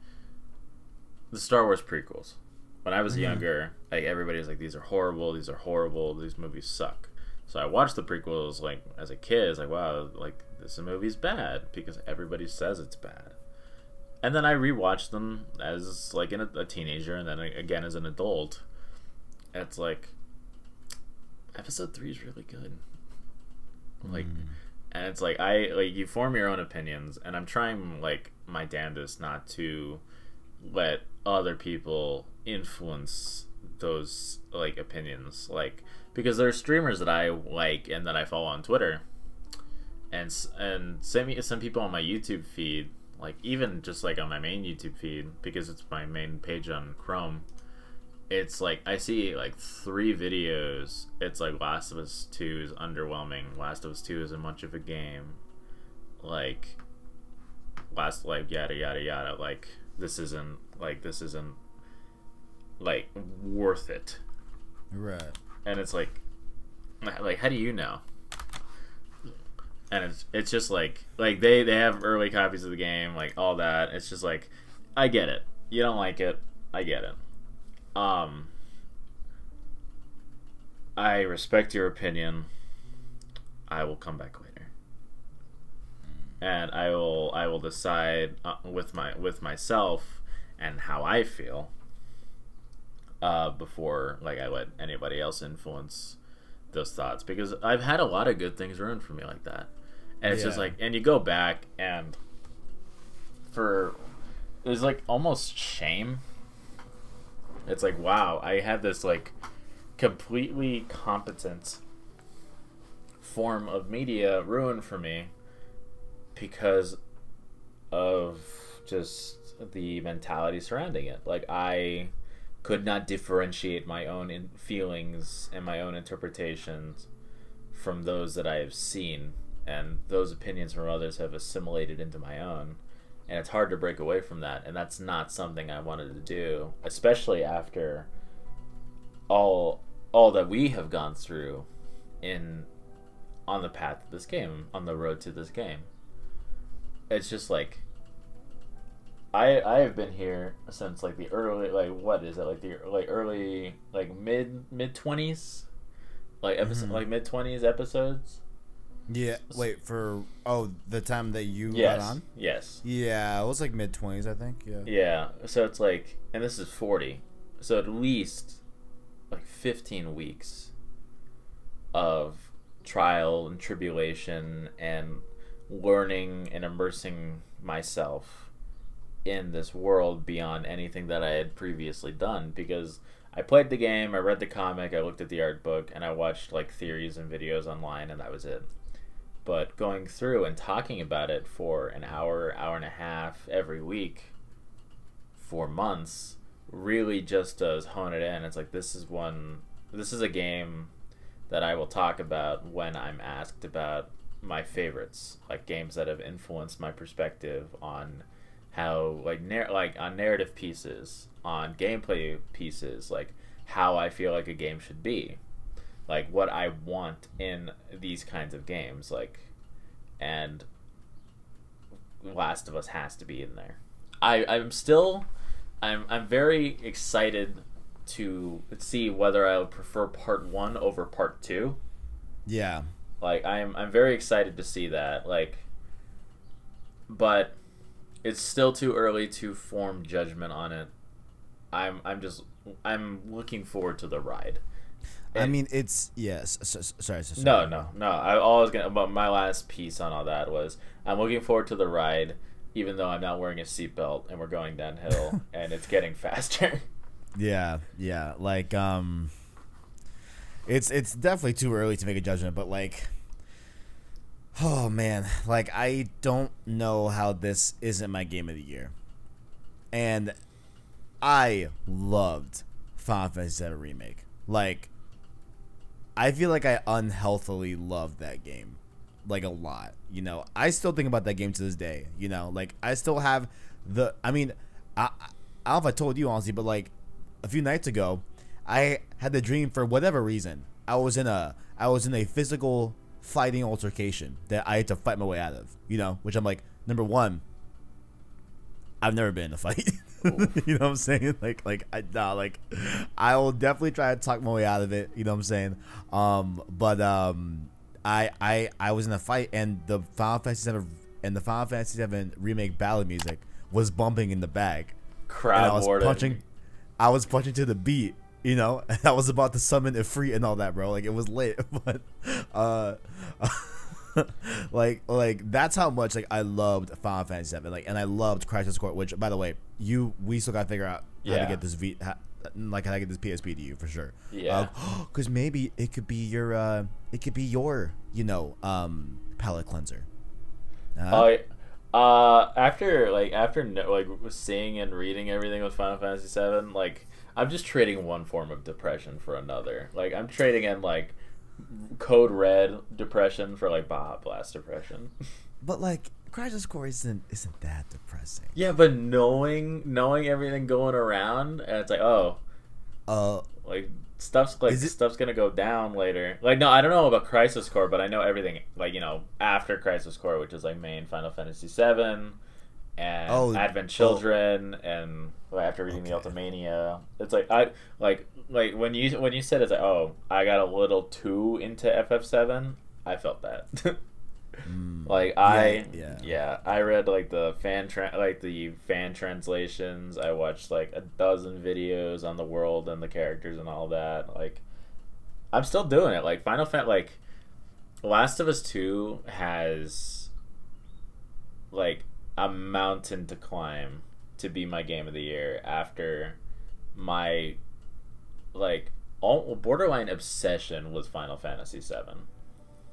the star wars prequels when i was mm-hmm. younger like everybody was like these are horrible these are horrible these movies suck so I watched the prequels like as a kid. It's like, wow, like this movie's bad because everybody says it's bad. And then I rewatched them as like in a, a teenager, and then again as an adult. It's like episode three is really good. Like, mm. and it's like I like you form your own opinions, and I'm trying like my damnedest not to let other people influence those like opinions. Like because there are streamers that I like and that I follow on Twitter. And and some some people on my YouTube feed like even just like on my main YouTube feed because it's my main page on Chrome it's like I see like three videos. It's like Last of Us 2 is underwhelming. Last of Us 2 isn't much of a game. Like last like yada yada yada. Like this isn't like this isn't like worth it. Right. and it's like like how do you know? And it's it's just like like they they have early copies of the game like all that. It's just like i get it. You don't like it. I get it. Um i respect your opinion. I will come back later and i will i will decide uh, with my with myself and how i feel uh, before like I let anybody else influence those thoughts. Because I've had a lot of good things ruined for me like that, and it's just like and you go back and for there's like almost shame. It's like wow, I had this like completely competent form of media ruined for me because of just the mentality surrounding it. Like I could not differentiate my own in- feelings and my own interpretations from those that I have seen, and those opinions from others have assimilated into my own. And it's hard to break away from that, and that's not something I wanted to do, especially after all all that we have gone through in on the path to this game, on the road to this game. It's just like I I have been here since like the early like what is it like the like early like mid mid twenties, like episode Mhm. like mid twenties episodes. Yeah. Wait for oh the time that you Yes, got on. yes, Yeah, it was like mid twenties, I think. Yeah. yeah. So it's like, and this is forty, so at least like fifteen weeks of trial and tribulation and learning and immersing myself in this world beyond anything that I had previously done because I played the game, I read the comic, I looked at the art book, and I watched like theories and videos online, and that was it. But going through and talking about it for an hour, hour and a half every week for months really just does hone it in. It's like this is one, this is a game that I will talk about when I'm asked about my favorites, like games that have influenced my perspective on how like like on narrative pieces, on gameplay pieces, like how I feel like a game should be, like what I want in these kinds of games, like and Last of Us has to be in there. I I'm still I'm I'm very excited to see whether I would prefer part 1 over part 2. Yeah. Like I'm I'm very excited to see that. Like but it's still too early to form judgment on it. I'm I'm just I'm looking forward to the ride. I mean, it's yes. So, so- sorry, so- No, sorry. no, no. I, was gonna. But my last piece on all that was I'm looking forward to the ride, even though I'm not wearing a seatbelt and we're going downhill and it's getting faster. Yeah, yeah. Like, um, it's it's definitely too early to make a judgment, but like, oh man, like I don't know how this isn't my game of the year, and I loved Final Fantasy VII remake. Like, I feel like I unhealthily loved that game, like a lot. You know, I still think about that game to this day. You know, like I still have the. I mean, I I don't know if I told you honestly, but like a few nights ago, I had the dream for whatever reason. I was in a I was in a physical fighting altercation that I had to fight my way out of. You know, which I'm like number one. I've never been in a fight. you know what I'm saying? Like like I nah, like I will definitely try to talk my way out of it. You know what I'm saying? Um, but um, I I I was in a fight and the Final Fantasy VII and the Final Fantasy VII remake ballad music was bumping in the bag Crowd and I was boarding. punching, I was punching to the beat, you know, and I was about to summon Ifrit and all that, bro. Like it was lit, but uh, like like that's how much like I loved Final Fantasy VII, like, and I loved Crisis Core. Which, by the way, you we still gotta figure out how to get this V, how, like how to get this PSP to you for sure. Yeah. because maybe it could be your uh, it could be your you know um palate cleanser. Uh, Oh, uh, after like after no, like seeing and reading everything with Final Fantasy VII, like I'm just trading one form of depression for another. Like I'm trading in like Code Red depression for like Baja Blast depression. but like Crisis Core isn't isn't that depressing. yeah, but knowing knowing everything going around, and it's like oh, Uh, like stuff's like it- stuff's gonna go down later. Like no, I don't know about Crisis Core, but I know everything like you know after Crisis Core, which is like main Final Fantasy VII and Oh, Advent oh. Children, and well, after reading the Okay. Ultimania, it's like I like like when you when you said it's like oh I got a little too into FF7, I felt that. mm, Like I yeah. yeah. I read like the fan tra- like the fan translations. I watched like a dozen videos on the world and the characters and all that. Like I'm still doing it. Like Final Fan like Last of Us 2 has like a mountain to climb to be my game of the year after my like all borderline obsession with Final Fantasy 7.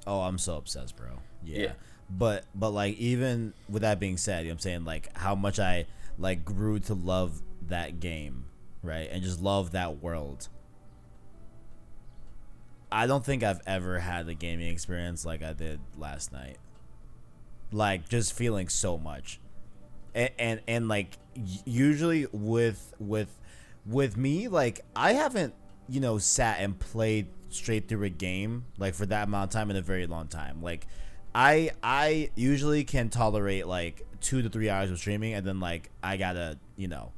Oh, I'm so obsessed, bro. Yeah. Yeah. But but like even with that being said, you know what I'm saying like how much I like grew to love that game, right? And just love that world. I don't think I've ever had a gaming experience like I did last night. Like just feeling so much. And and, and like usually with with with me like I haven't you know sat and played straight through a game like for that amount of time in a very long time. Like I I usually can tolerate like 2 to 3 hours of streaming and then like I got to, you know,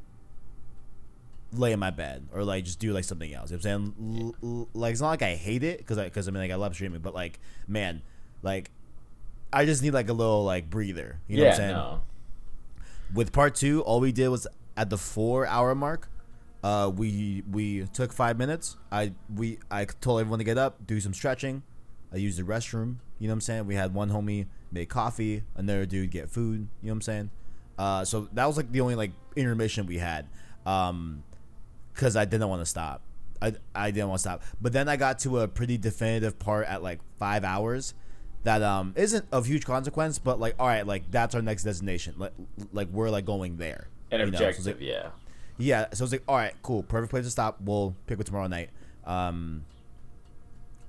lay in my bed or like just do like something else. You know what I'm saying? L- l- like it's not like I hate it cuz I cuz I mean like I love streaming, but like man, like I just need like a little like breather. You know yeah, what I'm saying? no. with part two, all we did was at the four hour mark. Uh, we we took five minutes. I we I told everyone to get up, do some stretching. I used the restroom. You know what I'm saying? We had one homie make coffee, another dude get food. You know what I'm saying? Uh, so that was like the only like intermission we had. Um, because I didn't want to stop. I I didn't want to stop. But then I got to a pretty definitive part at like five hours. That um isn't of huge consequence, but like all right, like that's our next destination. Like like we're like going there. An know? So objective, like- yeah. yeah, so it's like, all right, cool, perfect place to stop. We'll pick it tomorrow night, um,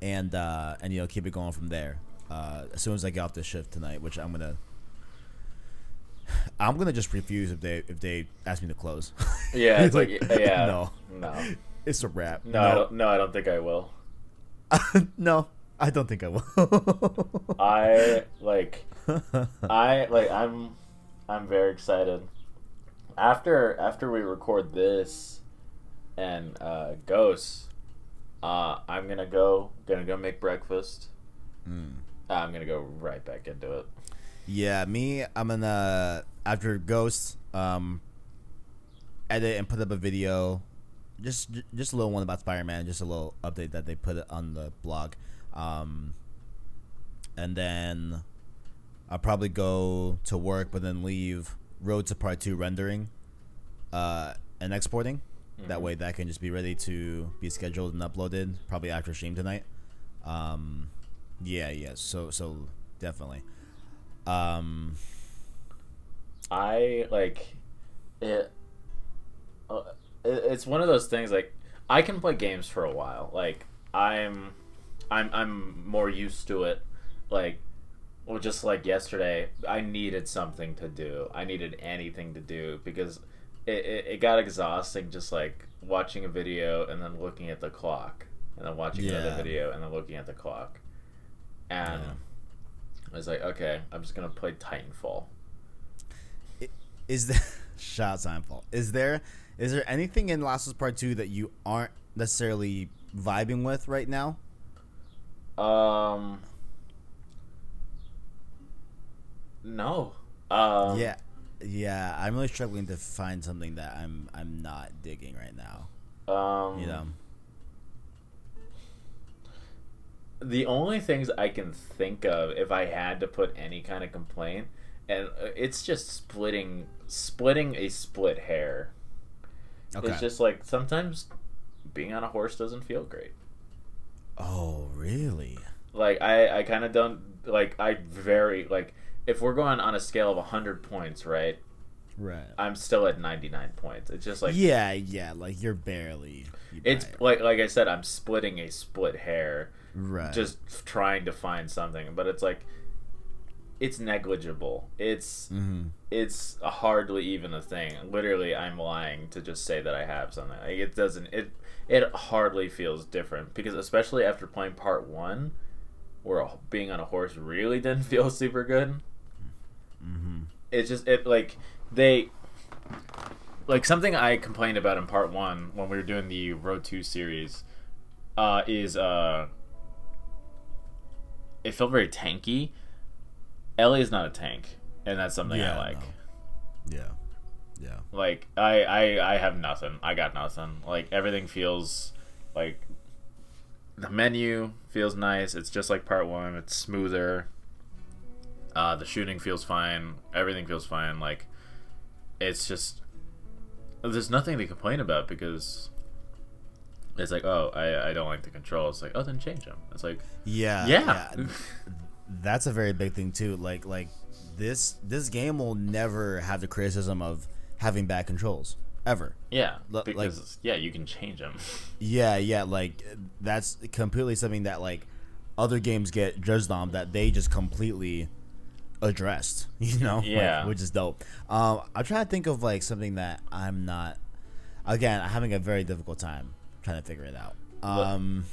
and uh, and you know keep it going from there. Uh, as soon as I get off this shift tonight, which I'm gonna, I'm gonna just refuse if they if they ask me to close. Yeah, it's like, Like, yeah. no. No. it's a wrap. No, I don't, no, I don't think I will. no, I don't think I will. I like I like I'm I'm very excited. After after we record this and uh, Ghost, uh, I'm gonna go gonna go make breakfast. Mm. I'm gonna go right back into it. Yeah, me, I'm gonna after Ghosts, um, edit and put up a video, just just a little one about Spider Man, just a little update that they put on the blog, um, and then I'll probably go to work, but then leave Road to Part Two rendering, uh, and exporting. That Mhm. way, that can just be ready to be scheduled and uploaded probably after stream tonight. Um, yeah, yeah. So so definitely. Um, I like it. Uh, it- it's one of those things like I can play games for a while. Like I'm, I'm, I'm more used to it. Like, well, just like yesterday, I needed something to do. I needed anything to do because it, it, it got exhausting. Just like watching a video and then looking at the clock, and then watching another video and then looking at the clock, and. Yeah. I was like, okay, I'm just gonna play Titanfall. is there shot Seinfeld? Is there is there anything in Last of Us Part Two that you aren't necessarily vibing with right now? Um. No. Um, yeah, yeah. I'm really struggling to find something that I'm I'm not digging right now. Um. You know. The only things I can think of, if I had to put any kind of complaint, and uh, it's just splitting, splitting a split hair. Okay. It's just like sometimes being on a horse doesn't feel great. Oh, really? Like I, I kind of don't like. I very like. If we're going on a scale of hundred points, right? Right. I'm still at ninety nine points. It's just like yeah, yeah. Like you're barely. you It's like like I said, I'm splitting a split hair, right. just trying to find something. But it's like, it's negligible. It's hmm it's hardly even a thing. Literally, I'm lying to just say that I have something. Like it doesn't. It it hardly feels different because especially after playing part one, where being on a horse really didn't feel super good. hmm It's just it like they like something I complained about in part one when we were doing the Road To series uh, is uh, it felt very tanky. Ellie is not a tank, and that's something I like. no. Yeah. Yeah. Like I, I I have nothing. I got nothing. Like everything feels like the menu feels nice. It's just like part one. It's smoother. Uh, the shooting feels fine. Everything feels fine. Like it's just there's nothing to complain about because it's like oh I, I don't like the controls. It's like oh then change them. It's like Yeah. yeah, That's a very big thing too. Like like this this game will never have the criticism of having bad controls ever. yeah like- because yeah you can change them. Yeah, yeah, like that's completely something that like other games get judged on that they just completely addressed, you know? Like, Yeah. which is dope. Um I'm trying to think of like something that I'm not again, I'm having a very difficult time trying to figure it out. Um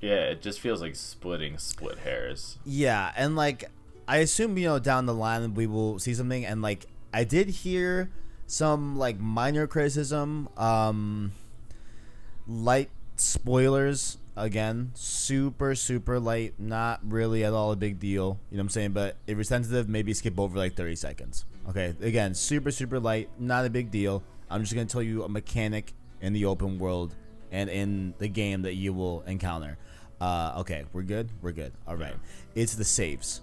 yeah, it just feels like splitting split hairs. Yeah, and like I assume you know down the line we will see something, and like I did hear some like minor criticism, um, light spoilers again, super super light, not really at all a big deal. You know what I'm saying? But if you're sensitive, maybe skip over like 30 seconds. Okay, again, super super light, not a big deal. I'm just gonna tell you a mechanic in the open world and in the game that you will encounter. Uh, okay, we're good. We're good. All right. It's the saves.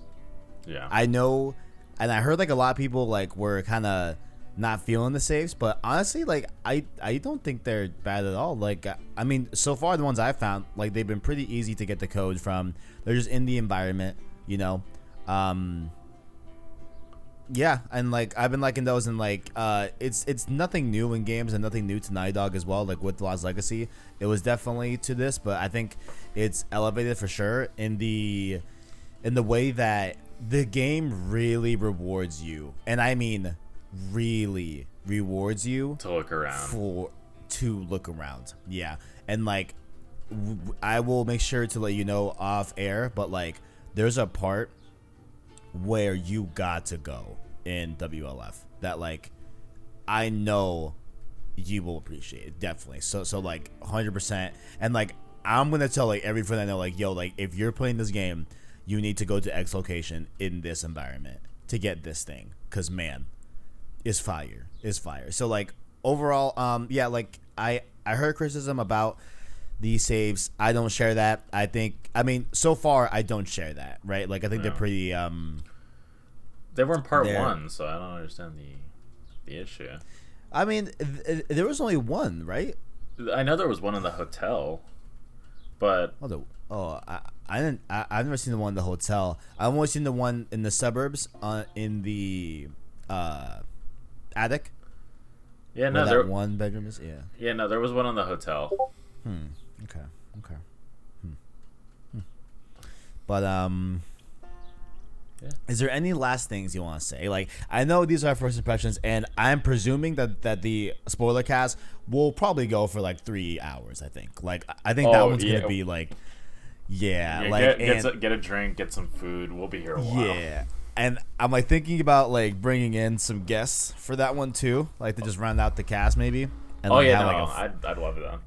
Yeah. I know, and I heard like a lot of people like were kind of not feeling the saves, but honestly, like I I don't think they're bad at all. Like I- I mean, so far the ones I've found, like they've been pretty easy to get the code from. They're just in the environment, you know. Um, yeah, and like I've been liking those, and like uh, it's it's nothing new in games and nothing new to Naughty Dog as well. Like with Lost Legacy, it was definitely to this, but I think it's elevated for sure in the in the way that the game really rewards you, and I mean really rewards you to look around. for to look around. Yeah, and like w- I will make sure to let you know off air, but like there's a part where you got to go in WLF. that like I know you will appreciate it definitely. So so like 100% and like I'm going to tell like every friend I know like yo like if you're playing this game, you need to go to X location in this environment to get this thing cuz man, is fire. Is fire. So like overall um yeah like I I heard criticism about these saves. I don't share that. I think I mean so far I don't share that, right? Like I think Yeah. they're pretty um They were in part one, so I don't understand the the issue. I mean th- th- there was only one, right? I know there was one in the hotel, but Oh, the, oh, I, I didn't. I, I've never seen the one in the hotel. I've only seen the one in the suburbs, uh, in the uh, attic. yeah, where no, that there, one bedroom is. Yeah. yeah, no, there was one on the hotel. Hmm. Okay. Okay. Hmm. Hmm. But um. Yeah. Is there any last things you want to say? Like, I know these are our first impressions, and I'm presuming that that the spoiler cast will probably go for like three hours. I think. Like, I think that Oh, one's yeah. gonna be like, yeah, Yeah, like get, get, and- some- get a drink, get some food. We'll be here a while. Yeah. And I'm like thinking about like bringing in some guests for that one too, like to just round out the cast maybe. And Oh like, yeah, no, like, a f- I'd, I'd love that.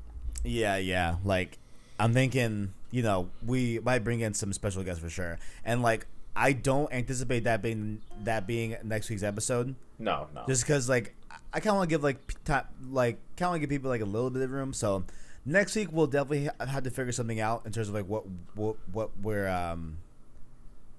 yeah, yeah. Like I'm thinking, you know, we might bring in some special guests for sure. And like I don't anticipate that being that being next week's episode, No, no. just because like I kind of want to give like like kind of want to give people like a little bit of room. So next week we'll definitely have to figure something out in terms of like what what what we're um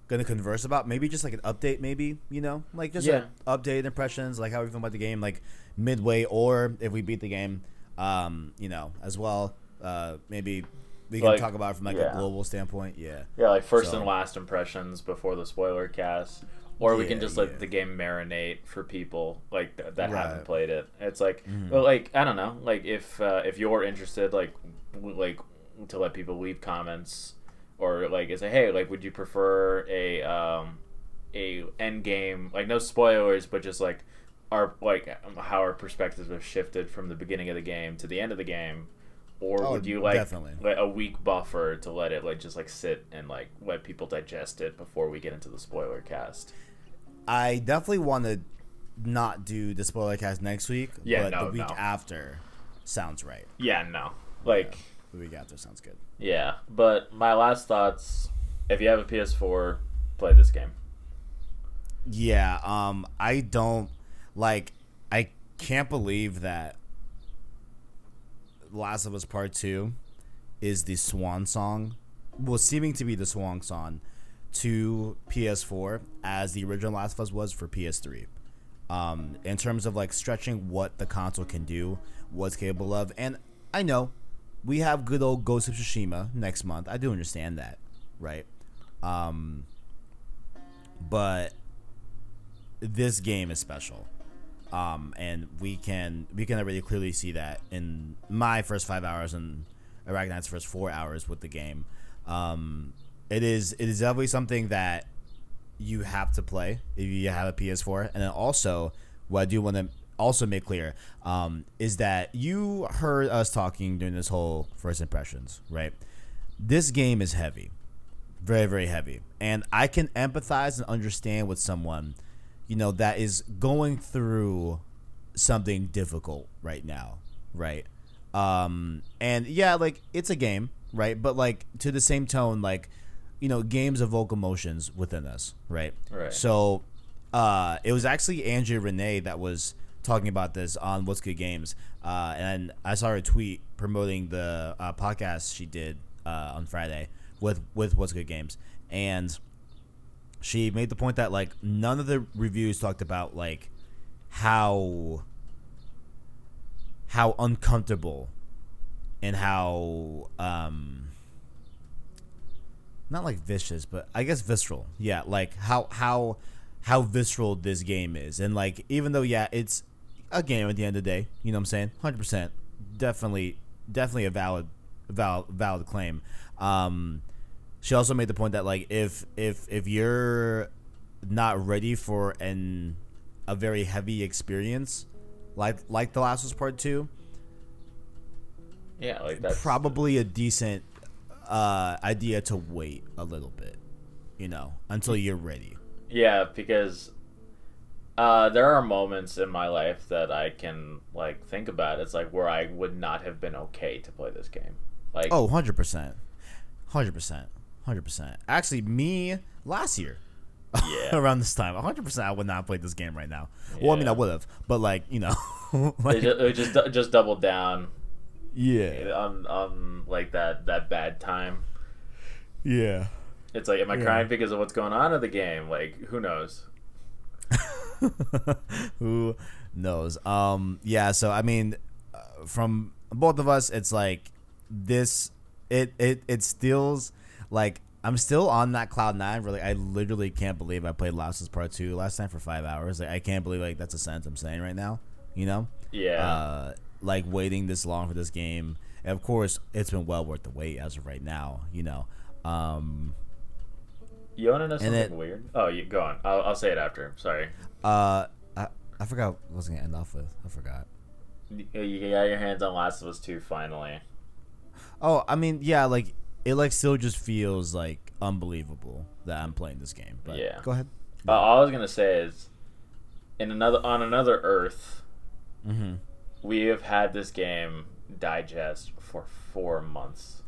gonna converse about. Maybe just like an update, maybe you know, like just Yeah. like updated impressions, like how we feel about the game, like midway or if we beat the game, um, you know, as well. Uh, maybe we can Like, talk about it from like yeah. a global standpoint. Yeah. yeah, like first So- and last impressions before the spoiler cast, or we can just let yeah. the game marinate for people like th- that Right. haven't played it. It's like, Mhm. well, like I don't know, like if uh, if you're interested, like w- like to let people leave comments or like say, hey, like would you prefer a um a end game like no spoilers, but just like our like um, how our perspectives have shifted from the beginning of the game to the end of the game. Or Oh, would you like definitely. like a week buffer to let it like just like sit and like let people digest it before we get into the spoiler cast? I definitely want to not do the spoiler cast next week, Yeah, but no, the week no. after sounds right. Yeah, no. Like The got after sounds good. yeah, but my last thoughts if you have a PS4, play this game. Yeah, um, I don't like. I can't believe that Last of Us Part Two is the swan song, well, seeming to be the swan song to PS4 as the original Last of Us was for PS3. Um, in terms of like stretching what the console can do, what's capable of, and I know we have good old Ghost of Tsushima next month. I do understand that, right? Um, but this game is special um, and we can we can already clearly see that in my first five hours and Arachnite's first four hours with the game. Um, it is it is definitely something that you have to play if you have a PS4, and then also what I do want to also make clear um, is that you heard us talking during this whole first impressions, right? This game is heavy, very very heavy, and I can empathize and understand with someone you know that is going through something difficult right now right? Um and yeah like it's a game right? But like to the same tone like you know games evoke emotions within us right? Right. so uh it was actually Angie Rene that was talking about this on What's Good Games uh and I saw her tweet promoting the uh, podcast she did uh on Friday with with What's Good Games. And she made the point that like none of the reviews talked about like how how uncomfortable and how um not like vicious but i guess visceral. Yeah like how how how visceral this game is. And like even though yeah it's a game at the end of the day you know what i'm saying? 100% definitely definitely a valid valid valid claim. Um she also made the point that like if if if you're not ready for an a very heavy experience like like the last was part two Yeah, like that's probably a decent uh idea to wait a little bit you know until you're ready. Yeah, because Uh, there are moments in my life that I can like think about. It's like where I would not have been okay to play this game. Like Oh, 100%. 100%. 100%. Actually, me last year yeah, around this time, 100% I would not have played this game right now. Well, I mean, I would have, but like, you know, it just, just just doubled down yeah. on on like that that bad time. Yeah. It's like, am I Yeah. crying because of what's going on in the game? Like, who knows? Who knows? Um, yeah. So I mean, uh, from both of us, it's like this. It it it steals like I'm still on that cloud nine. Really, I literally can't believe I played Last of Part Two last time for five hours. Like I can't believe like that's a sentence I'm saying right now. You know? Yeah, Uh, like waiting this long for this game. And of course, it's been well worth the wait as of right now. You know. Um, you want to know something it- weird? Oh, you go on. I'll, I'll say it after. Sorry. uh, I I forgot what I was gonna end off with. I forgot. You you got your hands on Last of Us 2 finally. Oh, I mean, yeah, like it like still just feels like unbelievable that I'm playing this game. But Yeah. go ahead. Uh, all I was gonna say is, in another on another Earth, Mm-hmm. we have had this game digest for four months.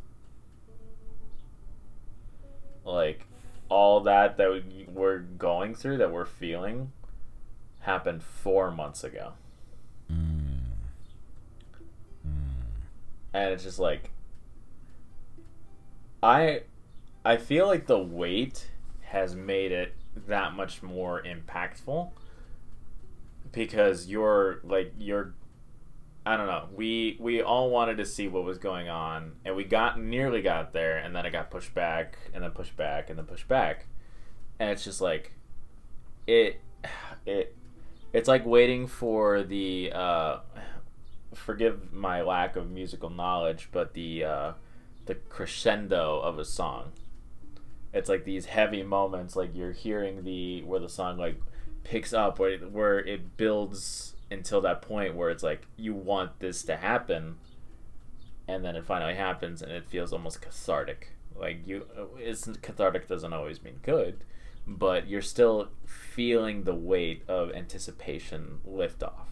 Like all that that we- we're going through, that we're feeling, happened four months ago, mm. and it's just like I I feel like the weight has made it that much more impactful because you're like you're I don't know. We we all wanted to see what was going on and we got nearly got there and then it got pushed back and then pushed back and then pushed back. And it's just like it it it's like waiting for the uh forgive my lack of musical knowledge, but the uh the crescendo of a song. It's like these heavy moments, like you're hearing the where the song like picks up, where where it builds until that point where it's like you want this to happen, and then it finally happens, and it feels almost cathartic. Like you, it's cathartic doesn't always mean good, but you're still feeling the weight of anticipation lift off,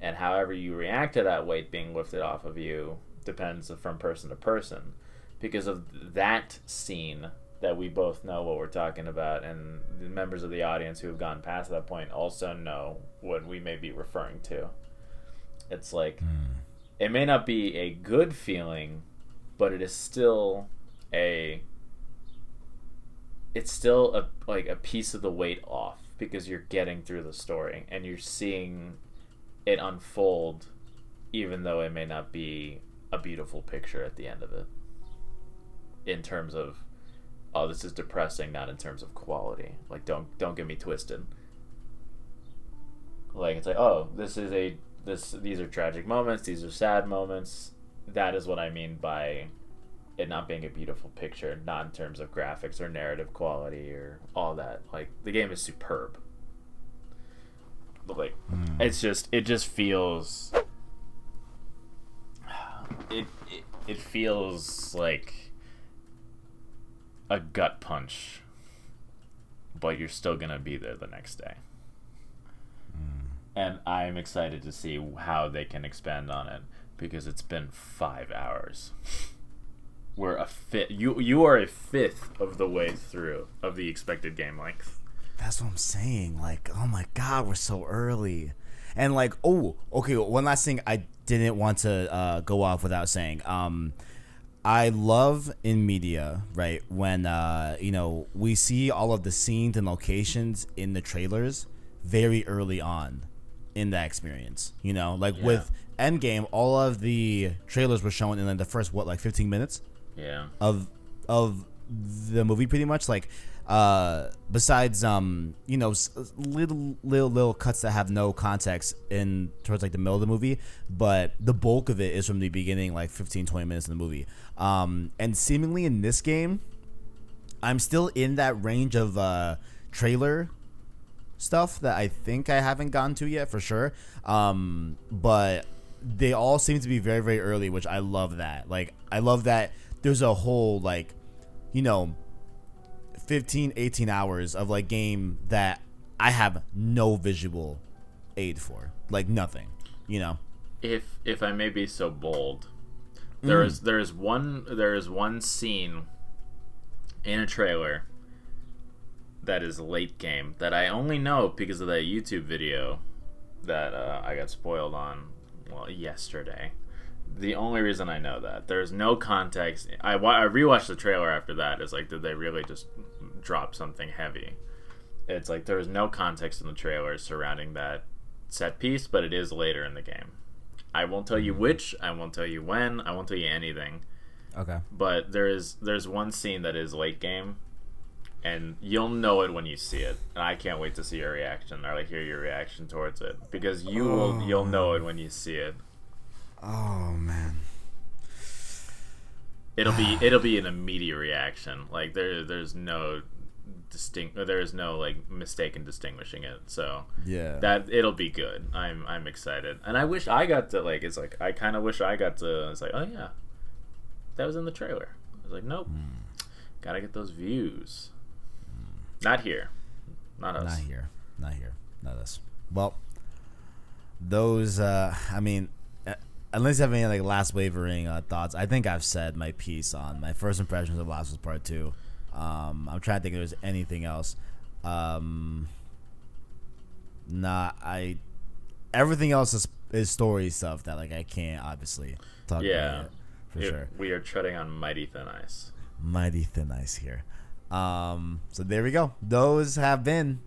and however you react to that weight being lifted off of you depends from person to person because of that scene that we both know what we're talking about and the members of the audience who have gone past that point also know what we may be referring to. It's like hmm. it may not be a good feeling but it is still a it's still a like a piece of the weight off because you're getting through the story and you're seeing it unfold even though it may not be a beautiful picture at the end of it. In terms of oh this is depressing not in terms of quality. Like don't don't get me twisted like it's like oh this is a this these are tragic moments these are sad moments. That is what i mean by it not being a beautiful picture not in terms of graphics or narrative quality or all that. Like the game is superb. But, like hmm. it's just it just feels it, it it feels like a gut punch but you're still gonna be there the next day and i'm excited to see how they can expand on it because it's been five hours we're a fifth you you are a fifth of the way through of the expected game length That's what I'm saying. Like, oh my god, we're so early. And like, oh, okay. One last thing I didn't want to uh, go off without saying. Um, I love in media, right? When uh, you know we see all of the scenes and locations in the trailers very early on in that experience. You know, like Yeah. with Endgame, all of the trailers were shown in like the first what, like 15 minutes yeah of of the movie pretty much like uh besides um you know little little little cuts that have no context in towards like the middle of the movie but the bulk of it is from the beginning like 15 20 minutes in the movie um and seemingly in this game i'm still in that range of uh trailer stuff that I think I haven't gotten to yet for sure. Um, but they all seem to be very, very early, which I love that. Like, I love that there's a whole, like, you know, 15, 18 hours of like game that I have no visual aid for, like nothing, you know. if if I may be so bold, there is there is one there is one scene in a trailer that is late game that I only know because of that YouTube video that uh, I got spoiled on well yesterday. The only reason I know that there's no context. I I rewatched the trailer after that. Is like, did they really just drop something heavy? It's like there is no context in the trailer surrounding that set piece, but it is later in the game. I won't tell you which. I won't tell you when. I won't tell you anything. Okay. But there is there's one scene that is late game, and you'll know it when you see it. And I can't wait to see your reaction or like hear your reaction towards it because you will you'll know it when you see it. Oh man. It'll be it'll be an immediate reaction. Like there there's no distinct there's no like mistake in distinguishing it. So Yeah. that it'll be good. I'm I'm excited, and I wish I got to like. It's like I kind of wish I got to. It's like oh yeah, that was in the trailer. I was like nope, hmm. gotta get those views. Not here, not us. Not here. Not here. Not us. Well, those. uh I mean, uh, unless you have any like last wavering uh, thoughts, I think I've said my piece on my first impressions of Last of Us Part Two. Um, I'm trying to think if there's anything else. Um, nah, I. Everything else is is story stuff that like I can't obviously talk Yeah. about it, for It- sure. We are treading on mighty thin ice. mighty thin ice here. Um, so there we go. Those have been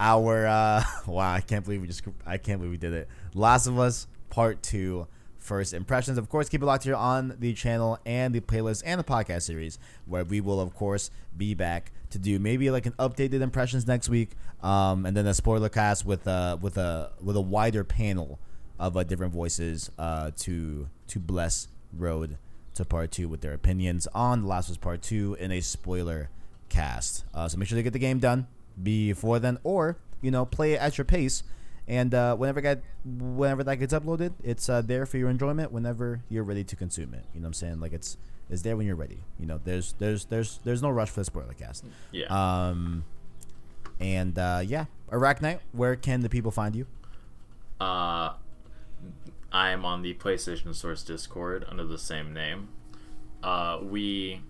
our uh wow, I can't believe we just I can't believe we did it. Last of Us Part 2 first impressions. Of course, keep it locked here on the channel and the playlist and the podcast series where we will of course be back to do maybe like an updated impressions next week um and then a spoiler cast with uh with a with a wider panel of uh, different voices uh to to bless road to part two with their opinions on The Last of Us Part Two in a spoiler cast. Uh, so make sure to get the game done before then, or you know, play it at your pace. And uh, whenever get whenever that gets uploaded, it's uh, there for your enjoyment. Whenever you're ready to consume it, you know what I'm saying? Like it's it's there when you're ready. You know, there's there's there's there's no rush for the spoiler cast. Yeah. Um, and uh, yeah, Knight, where can the people find you? Uh, I am on the PlayStation Source Discord under the same name. Uh, we,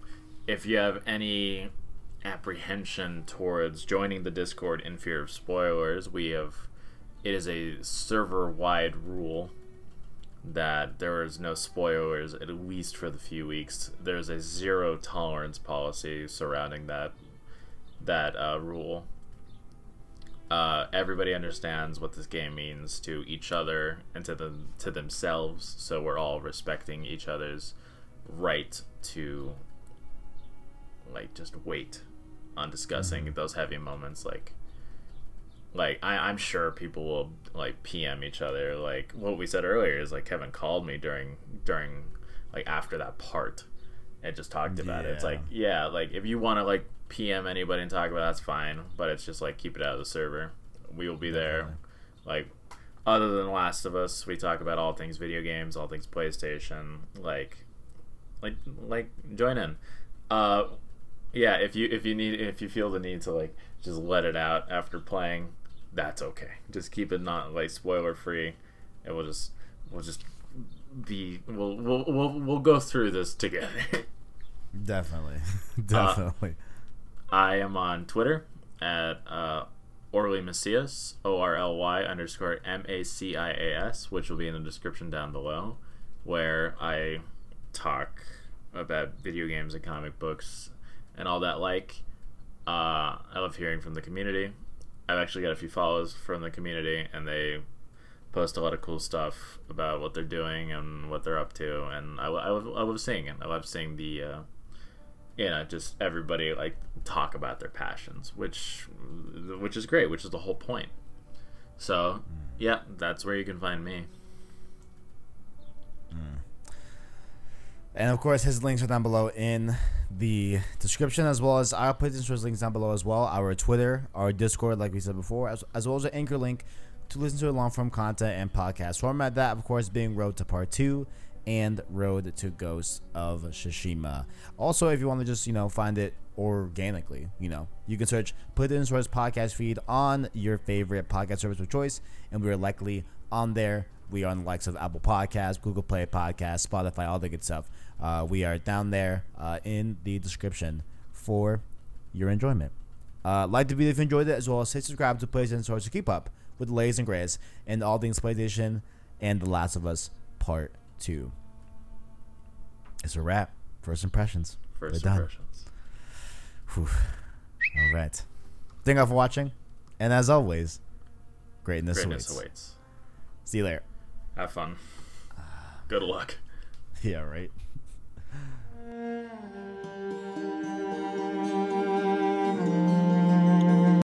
if you have any apprehension towards joining the Discord in fear of spoilers, we have. It is a server-wide rule that there is no spoilers at least for the few weeks. There's a zero tolerance policy surrounding that that uh, rule uh, everybody understands what this game means to each other and to them to themselves. So we're all respecting each other's right to like just wait on discussing those heavy moments. Like, like I, I'm sure people will like PM each other. Like what we said earlier is like Kevin called me during during like after that part and just talked about it. It's like yeah, like if you want to like PM anybody and talk about it, that's fine, but it's just like keep it out of the server. We will be there. Like other than Last of Us, we talk about all things video games, all things PlayStation. Like, like, like join in. Uh, yeah, if you if you need if you feel the need to like just let it out after playing, that's okay. Just keep it not like spoiler free, and we'll just we'll just be we'll we'll we'll, we'll go through this together. Definitely, definitely. I am on Twitter at uh, Orly Macias, O R L Y underscore M A C I A S, which will be in the description down below, where I talk about video games and comic books and all that like. Uh, I love hearing from the community. I've actually got a few follows from the community, and they post a lot of cool stuff about what they're doing and what they're up to, and I, I, love, I love seeing it. I love seeing the uh, you know just everybody like talk about their passions which which is great which is the whole point so yeah that's where you can find me And of course, his links are down below in the description, as well as I'll put his links down below as well. Our Twitter, our Discord, like we said before, as, as well as an anchor link to listen to long form content and podcast format. That, of course, being Road to Part 2 and Road to Ghosts of Tsushima. Also, if you want to just you know find it organically, you know you can search Put in Source podcast feed on your favorite podcast service of choice, and we are likely on there. We are on the likes of Apple Podcasts, Google Play Podcasts, Spotify, all the good stuff. Uh, we are down there uh, in the description for your enjoyment. Uh, like the video if you enjoyed it, as well as hit subscribe to PlayStation Source to keep up with the latest and greatest and all things PlayStation and The Last of Us Part 2. It's a wrap. First impressions. First We're done. impressions. Whew. All right. Thank you all for watching. And as always, greatness, Greatness awaits. awaits. See you later. Have fun. Good luck. Yeah, right.